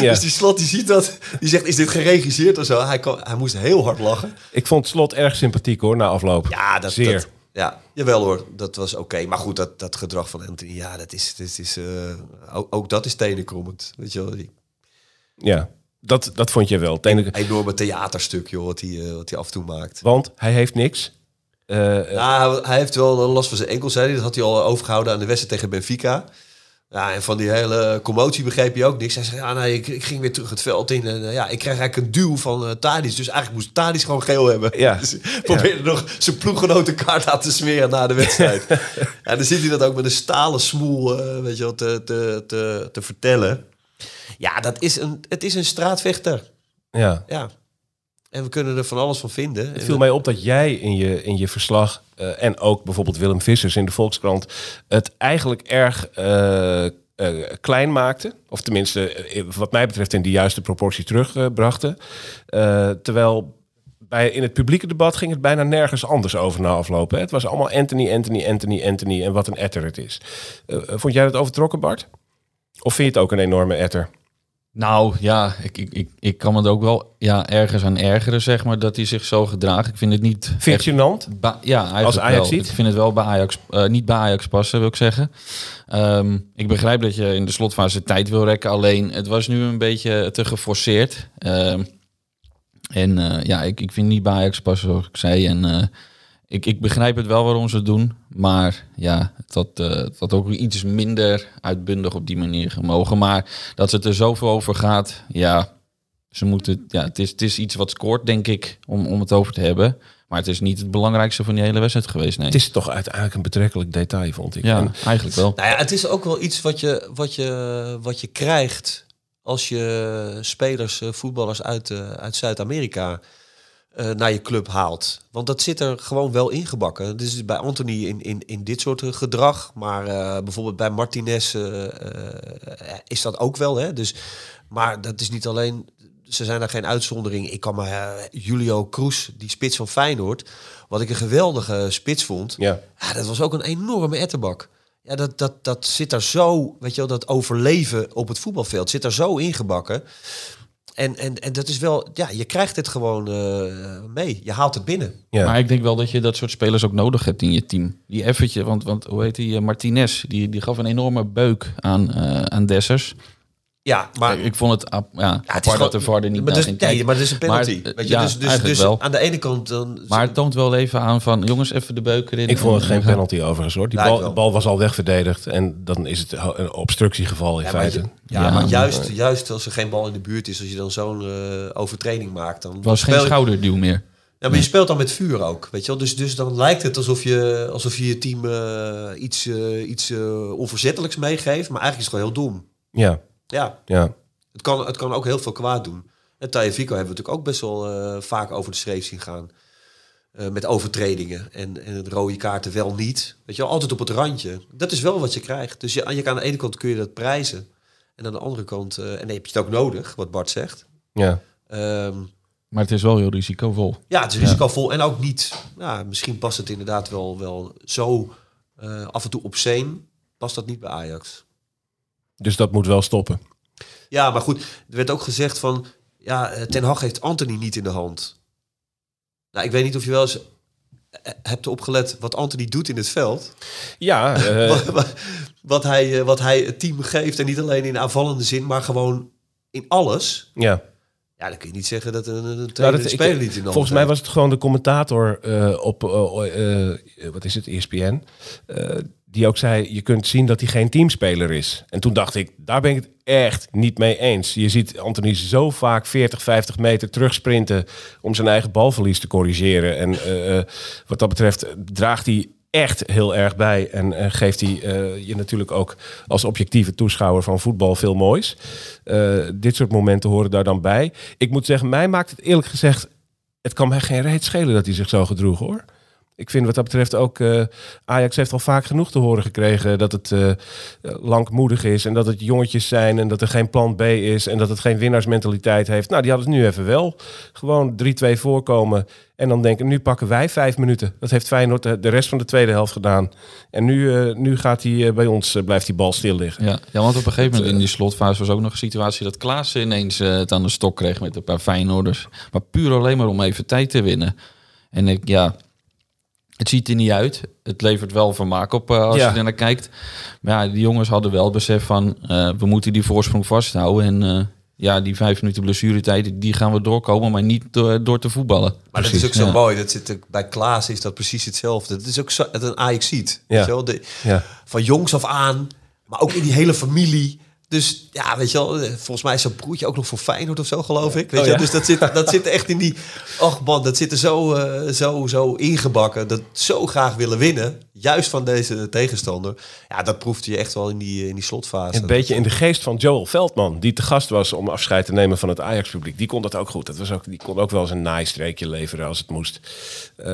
[SPEAKER 1] Ja.
[SPEAKER 3] Dus die Slot, die ziet dat. Die zegt, is dit geregisseerd of zo? Hij, kon, hij moest heel hard lachen.
[SPEAKER 1] Ik vond Slot erg sympathiek hoor, na afloop.
[SPEAKER 3] Ja, dat,
[SPEAKER 1] Zeer.
[SPEAKER 3] dat- ja, jawel hoor, dat was oké. Maar goed, dat, dat gedrag van Anthony, ja, dat is, dat is eh, ook, ook dat is tenenkrommend. Weet je wel, die
[SPEAKER 1] Ja, dat, dat vond je wel. Het enige-
[SPEAKER 3] enorme theaterstuk, joh, wat hij, eh, wat hij af en toe maakt.
[SPEAKER 1] Want hij heeft niks.
[SPEAKER 3] Ja, hij- hij heeft wel last van zijn enkel, zei hij. Dat had hij al overgehouden aan de wedstrijd tegen Benfica. Ja, en van die hele commotie begreep hij ook niks. Hij zei, ja, nee, ik, ik ging weer terug het veld in. En eh, ja, ik kreeg eigenlijk een duw van Tadic. Dus eigenlijk moest Tadic gewoon geel hebben.
[SPEAKER 1] Ja.
[SPEAKER 3] Dus probeerde nog zijn ploeggenoten kaart aan te smeren na de wedstrijd. *laughs* en dan zit hij dat ook met een stalen smoel eh, weet je wel, te, te, te, te vertellen. Ja, dat is een, het is een straatvechter.
[SPEAKER 1] ja.
[SPEAKER 3] Ja. En we kunnen er van alles van vinden.
[SPEAKER 1] Het viel mij op dat jij in je, in je verslag, eh, en ook bijvoorbeeld Willem Vissers in de Volkskrant, het eigenlijk erg eh, eh, klein maakte. Of tenminste, wat mij betreft, in de juiste proportie terugbrachten. Terwijl bij, in het publieke debat ging het bijna nergens anders over na aflopen. hè. Het was allemaal Anthony, Anthony, Anthony, Anthony en wat een etter het is. Vond jij dat overtrokken, Bart? Of vind je het ook een enorme etter?
[SPEAKER 2] Nou ja, ik, ik, ik, ik kan me er ook wel ja, ergens aan ergeren, zeg maar, dat hij zich zo gedraagt. Ik vind het niet
[SPEAKER 1] Vind je het gênant?
[SPEAKER 2] Ba- ja, eigenlijk
[SPEAKER 1] Als Ajax
[SPEAKER 2] wel.
[SPEAKER 1] ziet?
[SPEAKER 2] Ik vind het wel bij Ajax, eh, niet bij Ajax passen, wil ik zeggen. Ehm, ik begrijp dat je in de slotfase tijd wil rekken, alleen het was nu een beetje te geforceerd. Ehm, en eh, ja, ik, ik vind niet bij Ajax passen, zoals ik zei. En eh, ik, ik begrijp het wel waarom ze het doen, maar ja, dat, eh dat ook iets minder uitbundig op die manier gemogen. Maar dat het er zoveel over gaat, ja, ze moeten, ja, het, is, het is iets wat scoort, denk ik, om, om het over te hebben. Maar het is niet het belangrijkste van die hele wedstrijd geweest, nee.
[SPEAKER 1] Het is toch uiteindelijk een betrekkelijk detail, vond ik.
[SPEAKER 2] ja,
[SPEAKER 1] En-
[SPEAKER 2] eigenlijk wel.
[SPEAKER 3] Nou ja, het is ook wel iets wat je, wat je, wat je krijgt als je spelers, eh, voetballers uit, eh, uit Zuid-Amerika eh, naar je club haalt. Want dat zit er gewoon wel ingebakken. Dus bij Anthony in, in, in dit soort eh, gedrag. Maar eh, bijvoorbeeld bij Martinez is dat ook wel. Hè? Dus, maar dat is niet alleen... Ze zijn daar geen uitzondering. Ik kan me... Julio Cruz, die spits van Feyenoord... Wat ik een geweldige spits vond.
[SPEAKER 1] Ja.
[SPEAKER 3] Ja, dat was ook een enorme etterbak. Ja, dat, dat, dat zit daar zo, weet je wel, dat overleven op het voetbalveld zit daar zo ingebakken. En, en, en dat is wel, ja, je krijgt het gewoon eh, mee. Je haalt het binnen.
[SPEAKER 1] Ja.
[SPEAKER 2] Maar ik denk wel dat je dat soort spelers ook nodig hebt in je team. Die effentje, want, want hoe heet die, eh, Martinez, die, die gaf een enorme beuk aan, eh aan Dessers.
[SPEAKER 3] Ja, maar
[SPEAKER 2] ik vond het, ap- ja,
[SPEAKER 3] ja, het
[SPEAKER 2] apart
[SPEAKER 3] is
[SPEAKER 2] dat de VAR er niet
[SPEAKER 3] maar
[SPEAKER 2] naar
[SPEAKER 3] dus,
[SPEAKER 2] ging
[SPEAKER 3] nee, maar het is een penalty.
[SPEAKER 2] Maar, eh,
[SPEAKER 3] weet je?
[SPEAKER 2] ja,
[SPEAKER 3] dus dus, dus
[SPEAKER 2] wel.
[SPEAKER 3] aan de ene kant dan...
[SPEAKER 2] Maar het toont wel even aan van, jongens, even de beuk erin.
[SPEAKER 1] Ik vond het
[SPEAKER 2] En-
[SPEAKER 1] geen penalty overigens hoor. Die bal, de bal was al wegverdedigd en dan is het een obstructiegeval in
[SPEAKER 3] ja, maar,
[SPEAKER 1] feite.
[SPEAKER 3] ja,
[SPEAKER 2] Ja,
[SPEAKER 3] maar juist, juist als er geen bal in de buurt is, als je dan zo'n eh, overtreding maakt, dan
[SPEAKER 2] Het was geen schouderduw meer.
[SPEAKER 3] Ja, maar je speelt dan met vuur ook, weet je wel. Dus, dus dan lijkt het alsof je alsof je, je team eh, iets, iets onverzettelijks meegeeft. Maar eigenlijk is het gewoon heel dom.
[SPEAKER 1] Ja,
[SPEAKER 3] Ja,
[SPEAKER 1] ja.
[SPEAKER 3] het kan, het kan ook heel veel kwaad doen. En Taya Vico hebben we natuurlijk ook best wel eh, vaak over de schreef zien gaan. Eh, met overtredingen en, en rode kaarten wel niet. Weet je wel, altijd op het randje. Dat is wel wat je krijgt. Dus je, je kan aan de ene kant kun je dat prijzen. En aan de andere kant, eh, en dan heb je het ook nodig, wat Bart zegt.
[SPEAKER 1] ja.
[SPEAKER 3] Ehm,
[SPEAKER 2] Maar het is wel heel risicovol.
[SPEAKER 3] Ja, het is risicovol en ook niet. Ja, misschien past het inderdaad wel, wel zo eh, af en toe op zeen. Past dat niet bij Ajax?
[SPEAKER 1] Dus dat moet wel stoppen.
[SPEAKER 3] Ja, maar goed, er werd ook gezegd van... Ja, eh, Ten Hag heeft Anthony niet in de hand. Nou, ik weet niet of je wel eens eh, hebt opgelet wat Anthony doet in het veld.
[SPEAKER 1] Ja, *laughs* eh,
[SPEAKER 3] wat, wat- hij, wat hij het team geeft. En niet alleen in aanvallende zin, maar gewoon in alles.
[SPEAKER 1] ja.
[SPEAKER 3] Ja, dan kun je niet zeggen dat een, een
[SPEAKER 1] Nou, dat-
[SPEAKER 3] speler niet in de hand
[SPEAKER 1] Volgens mij was het gewoon de commentator op, wat is het, ESPN, die ook zei, je kunt zien dat hij geen teamspeler is. En toen dacht ik, daar ben ik het echt niet mee eens. Je ziet Anthony zo vaak 40, 50 meter terugsprinten om zijn eigen balverlies te corrigeren. En eh, eh, wat dat betreft draagt hij echt heel erg bij. En eh, geeft hij je natuurlijk ook als objectieve toeschouwer van voetbal veel moois. Dit soort momenten horen daar dan bij. Ik moet zeggen, mij maakt het eerlijk gezegd het kan mij geen reet schelen dat hij zich zo gedroeg hoor. Ik vind wat dat betreft ook, eh, Ajax heeft al vaak genoeg te horen gekregen dat het eh, langmoedig is en dat het jongetjes zijn en dat er geen plan B is en dat het geen winnaarsmentaliteit heeft. Nou, die hadden het nu even wel. Gewoon 3-2 voorkomen en dan denken, nu pakken wij vijf minuten. Dat heeft Feyenoord de, rest van de tweede helft gedaan. En nu, eh, nu gaat hij bij ons, blijft die bal stil liggen.
[SPEAKER 2] Ja, ja, want op een gegeven moment in die slotfase was ook nog een situatie dat Klaassen ineens het aan de stok kreeg met een paar Feyenoorders. Maar puur alleen maar om even tijd te winnen. En ik, ja, het ziet er niet uit. Het levert wel vermaak op eh, als
[SPEAKER 1] Ja.
[SPEAKER 2] je er naar kijkt. Maar ja, die jongens hadden wel besef van, eh, we moeten die voorsprong vasthouden. En eh, ja, die vijf minuten blessuretijd, die gaan we doorkomen, maar niet door, door te voetballen.
[SPEAKER 3] Maar dat is ook zo
[SPEAKER 2] ja.
[SPEAKER 3] mooi. Dat zit bij Klaas is dat precies hetzelfde. Het is ook zo, het een Ajax ziet. De,
[SPEAKER 1] Ja.
[SPEAKER 3] Van jongs af aan, maar ook in die hele familie. Dus ja, weet je wel, eh, volgens mij is zijn broertje ook nog voor Feyenoord of zo, geloof ik. Weet
[SPEAKER 1] Oh,
[SPEAKER 3] je?
[SPEAKER 1] ja?
[SPEAKER 3] Dus dat zit, dat zit echt in die... *laughs* Och man, dat zit er zo, eh, zo, zo ingebakken. Dat zo graag willen winnen, juist van deze tegenstander. Ja, dat proefde je echt wel in die, in die slotfase.
[SPEAKER 1] Een beetje in de geest van Joel Veldman, die te gast was om afscheid te nemen van het Ajax-publiek. Die kon dat ook goed. Dat was ook, die kon ook wel eens een naaistreekje leveren als het moest. Eh,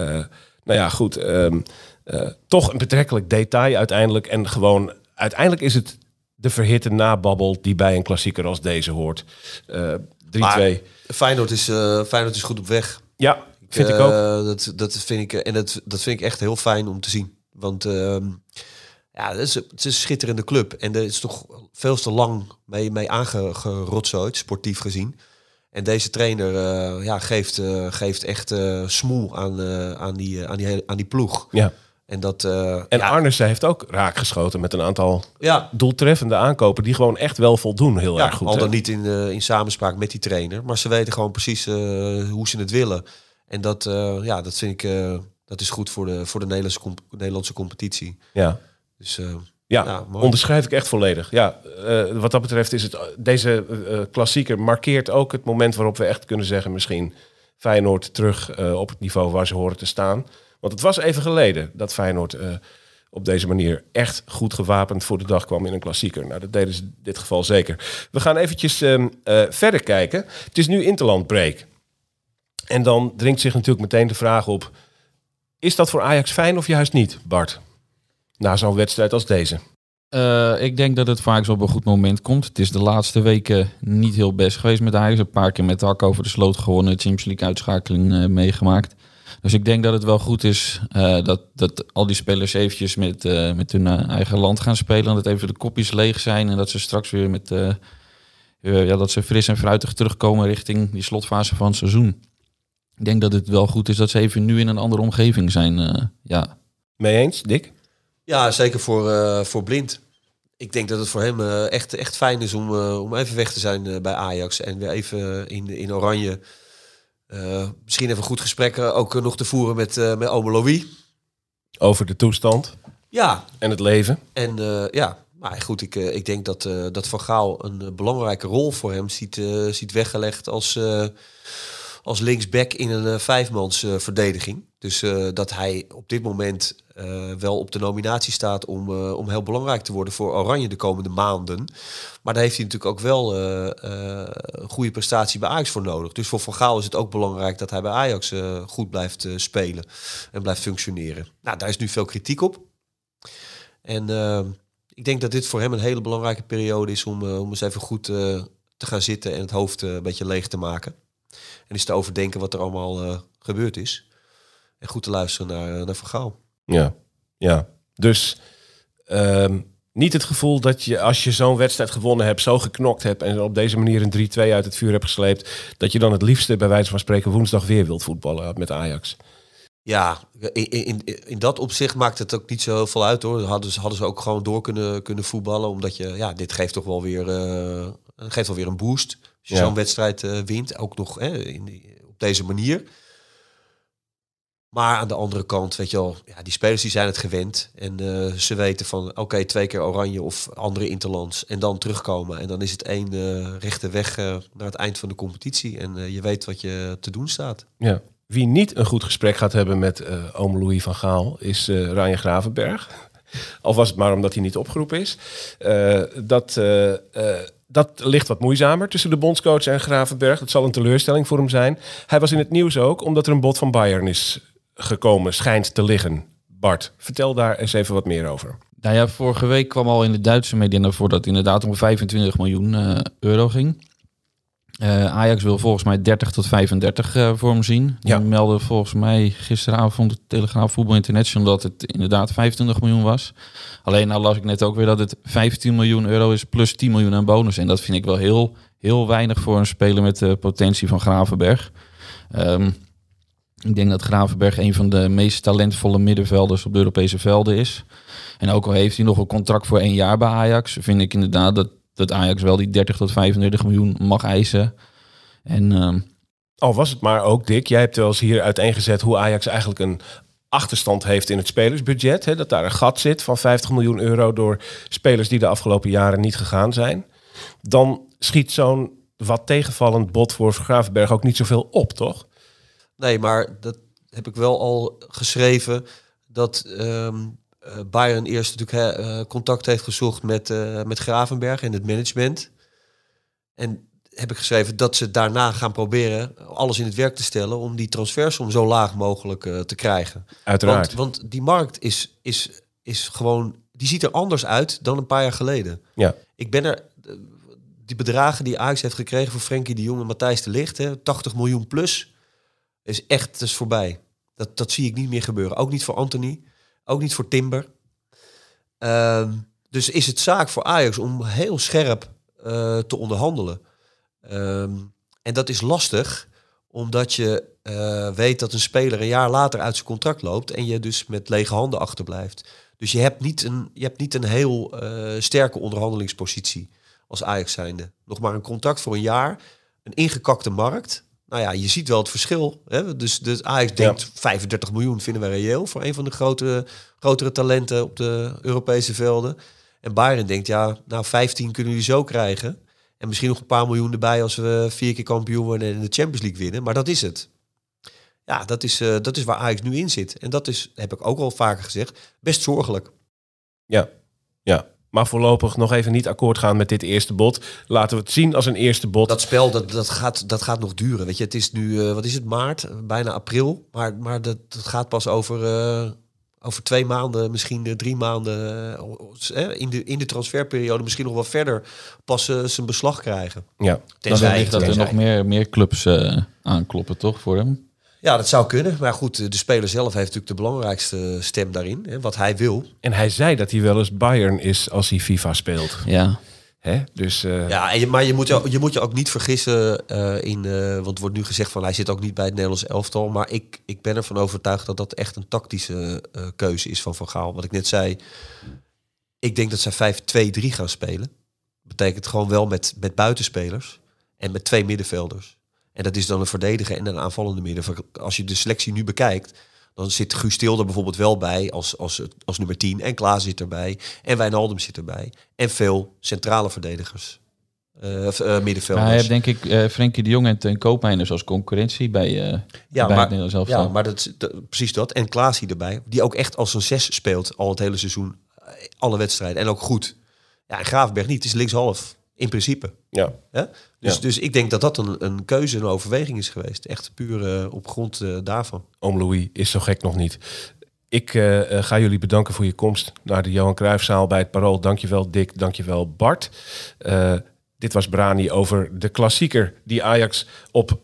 [SPEAKER 1] nou ja, goed. ehm, eh, toch een betrekkelijk detail uiteindelijk. En gewoon, uiteindelijk is het de verhitte nababbel die bij een klassieker als deze hoort. Eh 3-2.
[SPEAKER 3] Maar Feyenoord is, eh, Feyenoord is goed op weg.
[SPEAKER 1] Ja, vind ik
[SPEAKER 3] Eh,
[SPEAKER 1] ook.
[SPEAKER 3] Dat, dat vind ik, en dat, dat vind ik echt heel fijn om te zien. Want ehm, ja, het is, het is een schitterende club. En er is toch veel te lang mee, mee aangerotzooid, sportief gezien. En deze trainer eh, ja, geeft, eh, geeft echt eh smoel aan, aan, die, aan, die, aan die ploeg.
[SPEAKER 1] Ja.
[SPEAKER 3] En dat... eh,
[SPEAKER 1] En
[SPEAKER 3] ja,
[SPEAKER 1] Arnissen heeft ook raakgeschoten met een aantal
[SPEAKER 3] ja,
[SPEAKER 1] doeltreffende aankopen die gewoon echt wel voldoen heel
[SPEAKER 3] ja,
[SPEAKER 1] erg goed.
[SPEAKER 3] al
[SPEAKER 1] hè?
[SPEAKER 3] dan niet in, in samenspraak met die trainer. Maar ze weten gewoon precies eh, hoe ze het willen. En dat, eh, ja, dat vind ik... dat is goed voor de, voor de Nederlandse, comp- Nederlandse competitie.
[SPEAKER 1] Ja.
[SPEAKER 3] Dus
[SPEAKER 1] Ja, onderschrijf ik echt volledig. Ja, wat dat betreft is het deze klassieker markeert ook het moment waarop we echt kunnen zeggen misschien Feyenoord terug op het niveau waar ze horen te staan. Want het was even geleden dat Feyenoord eh, op deze manier echt goed gewapend voor de dag kwam in een klassieker. Nou, dat deden ze in dit geval zeker. We gaan eventjes ehm, eh, verder kijken. Het is nu interlandbreak. En dan dringt zich natuurlijk meteen de vraag op: is dat voor Ajax fijn of juist niet, Bart? Na zo'n wedstrijd als deze.
[SPEAKER 2] Eh, ik denk dat het vaak op een goed moment komt. Het is de laatste weken niet heel best geweest met Ajax. Een paar keer met de hak over de sloot gewonnen. Champions League uitschakeling meegemaakt. Dus ik denk dat het wel goed is eh, dat, dat al die spelers eventjes met, eh, met hun eh, eigen land gaan spelen. En dat even de kopjes leeg zijn. En dat ze straks weer met... ja, dat ze fris en fruitig terugkomen richting die slotfase van het seizoen. Ik denk dat het wel goed is dat ze even nu in een andere omgeving zijn. eh, ja,
[SPEAKER 1] Mee eens, Dick?
[SPEAKER 3] ja, zeker voor, eh, voor Blind. Ik denk dat het voor hem echt, echt fijn is om, eh, om even weg te zijn eh, bij Ajax. En weer even in, in Oranje. Eh, misschien even een goed gesprek ook eh, nog te voeren met, eh met Ome Louis.
[SPEAKER 1] Over de toestand
[SPEAKER 3] Ja,
[SPEAKER 1] en het leven.
[SPEAKER 3] En ja, maar goed, ik, ik denk dat, dat Van Gaal een belangrijke rol voor hem ziet, ziet weggelegd als, als linksback in een vijfmans verdediging. Dus dat hij op dit moment eh, wel op de nominatie staat om, eh, om heel belangrijk te worden voor Oranje de komende maanden. Maar daar heeft hij natuurlijk ook wel eh, een goede prestatie bij Ajax voor nodig. Dus voor Van Gaal is het ook belangrijk dat hij bij Ajax goed blijft spelen en blijft functioneren. Nou, daar is nu veel kritiek op. En ik denk dat dit voor hem een hele belangrijke periode is om, om eens even goed te gaan zitten en het hoofd een beetje leeg te maken. En eens te overdenken wat er allemaal gebeurd is. En goed te luisteren naar, naar Van Gaal.
[SPEAKER 1] Ja, ja. Dus ehm, niet het gevoel dat je als je zo'n wedstrijd gewonnen hebt, zo geknokt hebt en op deze manier een 3-2 uit het vuur hebt gesleept, dat je dan het liefste bij wijze van spreken woensdag weer wilt voetballen met Ajax.
[SPEAKER 3] Ja, in, in, in dat opzicht maakt het ook niet zo heel veel uit hoor. Hadden ze, hadden ze ook gewoon door kunnen, kunnen voetballen. Omdat je, ja, dit geeft toch wel weer, eh, geeft wel weer een boost. Als je
[SPEAKER 1] Ja.
[SPEAKER 3] zo'n wedstrijd eh, wint, ook nog hè, in, die- op deze manier. Maar aan de andere kant, weet je wel, ja, die spelers die zijn het gewend. En eh, ze weten van, oké, twee keer oranje of andere interlands. En dan terugkomen. En dan is het één eh, rechte weg eh, naar het eind van de competitie. En je weet wat je te doen staat.
[SPEAKER 1] Ja. Wie niet een goed gesprek gaat hebben met oom Louis van Gaal is eh Ryan Gravenberg. *laughs* Al was het maar omdat hij niet opgeroepen is. Dat, dat ligt wat moeizamer tussen de bondscoach en Gravenberg. Dat zal een teleurstelling voor hem zijn. Hij was in het nieuws ook omdat er een bod van Bayern is gekomen, schijnt te liggen. Bart, vertel daar eens even wat meer over.
[SPEAKER 2] Nou ja, vorige week kwam al in de Duitse media naar voren dat het inderdaad om 25 miljoen eh, euro ging. Eh, Ajax wil volgens mij 30 tot 35 eh, voor hem zien.
[SPEAKER 1] Ja.
[SPEAKER 2] Die meldde volgens mij gisteravond de Telegraaf Voetbal International dat het inderdaad 25 miljoen was. Alleen nou las ik net ook weer dat het 15 miljoen euro is plus 10 miljoen aan bonus. En dat vind ik wel heel, heel weinig voor een speler met de potentie van Gravenberg. Ehm, ik denk dat Gravenberg een van de meest talentvolle middenvelders op de Europese velden is. En ook al heeft hij nog een contract voor één jaar bij Ajax, vind ik inderdaad dat, dat Ajax wel die 30 tot 35 miljoen mag eisen. En ehm,
[SPEAKER 1] Al was het maar ook, Dick, jij hebt wel eens hier uiteengezet hoe Ajax eigenlijk een achterstand heeft in het spelersbudget. Hè, dat daar een gat zit van 50 miljoen euro door spelers die de afgelopen jaren niet gegaan zijn. Dan schiet zo'n wat tegenvallend bod voor Gravenberg ook niet zoveel op, toch?
[SPEAKER 3] Nee, maar dat heb ik wel al geschreven. Dat eh, Bayern eerst natuurlijk eh, contact heeft gezocht met, eh, met Gravenberg en het management. En heb ik geschreven dat ze daarna gaan proberen alles in het werk te stellen om die transfersom zo laag mogelijk te krijgen.
[SPEAKER 1] Uiteraard.
[SPEAKER 3] Want, want die markt is, is, is gewoon, die ziet er anders uit dan een paar jaar geleden.
[SPEAKER 1] ja.
[SPEAKER 3] Ik ben er, die bedragen die Ajax heeft gekregen voor Frenkie de Jong en Matthijs de Ligt, hè, 80 miljoen plus, is echt is voorbij. Dat, dat zie ik niet meer gebeuren. Ook niet voor Anthony, ook niet voor Timber. Ehm, dus is het zaak voor Ajax om heel scherp eh, te onderhandelen. Ehm, en dat is lastig, omdat je eh, weet dat een speler een jaar later uit zijn contract loopt en je dus met lege handen achterblijft. Dus je hebt niet een, je hebt niet een heel eh, sterke onderhandelingspositie als Ajax zijnde. Nog maar een contract voor een jaar, een ingekakte markt. Nou ja, je ziet wel het verschil. Hè? Dus, dus Ajax denkt 35 miljoen vinden we reëel voor een van de grote, grotere talenten op de Europese velden. En Bayern denkt, ja, nou 15 kunnen jullie zo krijgen. En misschien nog een paar miljoen erbij als we vier keer kampioen worden en de Champions League winnen. Maar dat is het. Ja, dat is, eh, dat is waar Ajax nu in zit. En dat is, heb ik ook al vaker gezegd, best zorgelijk.
[SPEAKER 1] Ja, ja. Maar voorlopig nog even niet akkoord gaan met dit eerste bod. Laten we het zien als een eerste bod.
[SPEAKER 3] Dat spel, dat, dat, gaat, dat gaat nog duren. Weet je, het is nu, eh, wat is het, maart? Bijna april. Maar, maar dat, dat gaat pas over, eh, over twee maanden, misschien de drie maanden. eh, in, de, in de transferperiode misschien nog wel verder pas zijn beslag krijgen.
[SPEAKER 1] ja.
[SPEAKER 2] dan
[SPEAKER 3] Tenzij,
[SPEAKER 2] wellicht dat er nog meer, meer clubs eh, aankloppen, toch, voor hem?
[SPEAKER 3] Ja, dat zou kunnen. Maar goed, de speler zelf heeft natuurlijk de belangrijkste stem daarin. Hè, wat hij wil.
[SPEAKER 1] En hij zei dat hij wel eens Bayern is als hij FIFA speelt.
[SPEAKER 2] Ja.
[SPEAKER 1] Hè? Dus eh,
[SPEAKER 3] Ja, en je, maar je moet, je, je moet je ook niet vergissen eh, in... eh, want er wordt nu gezegd van hij zit ook niet bij het Nederlands elftal. Maar ik, ik ben ervan overtuigd dat dat echt een tactische eh, keuze is van Van Gaal. Wat ik net zei, ik denk dat zij 5-2-3 gaan spelen. Betekent gewoon wel met, met buitenspelers en met twee middenvelders. En dat is dan een verdediger en een aanvallende middenvelder. Als je de selectie nu bekijkt, dan zit Guus Til er bijvoorbeeld wel bij als, als, als nummer 10. En Klaas zit erbij. En Wijnaldum zit erbij. En veel centrale verdedigers. eh, of, eh, middenvelders.
[SPEAKER 2] hij heeft denk ik eh Frenkie de Jong en Ten Koopmeiners als concurrentie bij, eh
[SPEAKER 3] ja,
[SPEAKER 2] bij het
[SPEAKER 3] maar,
[SPEAKER 2] Nederlands elftal.
[SPEAKER 3] ja, maar dat, is- dat- precies dat. En Klaas hier erbij. Die ook echt als een zes speelt al het hele seizoen. Alle wedstrijden. En ook goed. Ja, en Gravenberg niet. Het is linkshalf. In principe.
[SPEAKER 1] ja.
[SPEAKER 3] Hè? Dus,
[SPEAKER 1] Ja.
[SPEAKER 3] dus ik denk dat dat een, een keuze, een overweging is geweest. Echt puur eh, op grond eh, daarvan.
[SPEAKER 1] Oom Louis is zo gek nog niet. Ik eh, ga jullie bedanken voor je komst naar de Johan Cruijffzaal bij het Parool. Dankjewel Dick, dankjewel Bart. Dit was Brani over de klassieker die Ajax op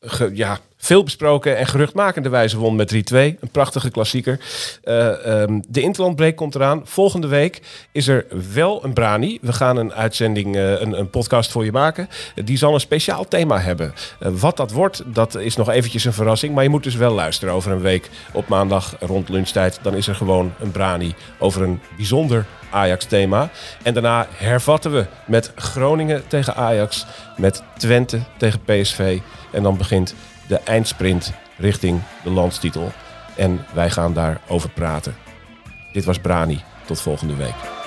[SPEAKER 1] ge- ja, veel besproken en geruchtmakende wijze won met 3-2. Een prachtige klassieker. Eh, ehm, de Interlandbreak komt eraan. Volgende week is er wel een Brani. We gaan een uitzending, eh, een, een podcast voor je maken. Die zal een speciaal thema hebben. Eh, wat dat wordt, dat is nog eventjes een verrassing. Maar je moet dus wel luisteren over een week op maandag rond lunchtijd. Dan is er gewoon een Brani over een bijzonder Ajax-thema. En daarna hervatten we met Groningen tegen Ajax, met Twente tegen PSV. En dan begint de eindsprint richting de landstitel. En wij gaan daarover praten. Dit was Brani. Tot volgende week.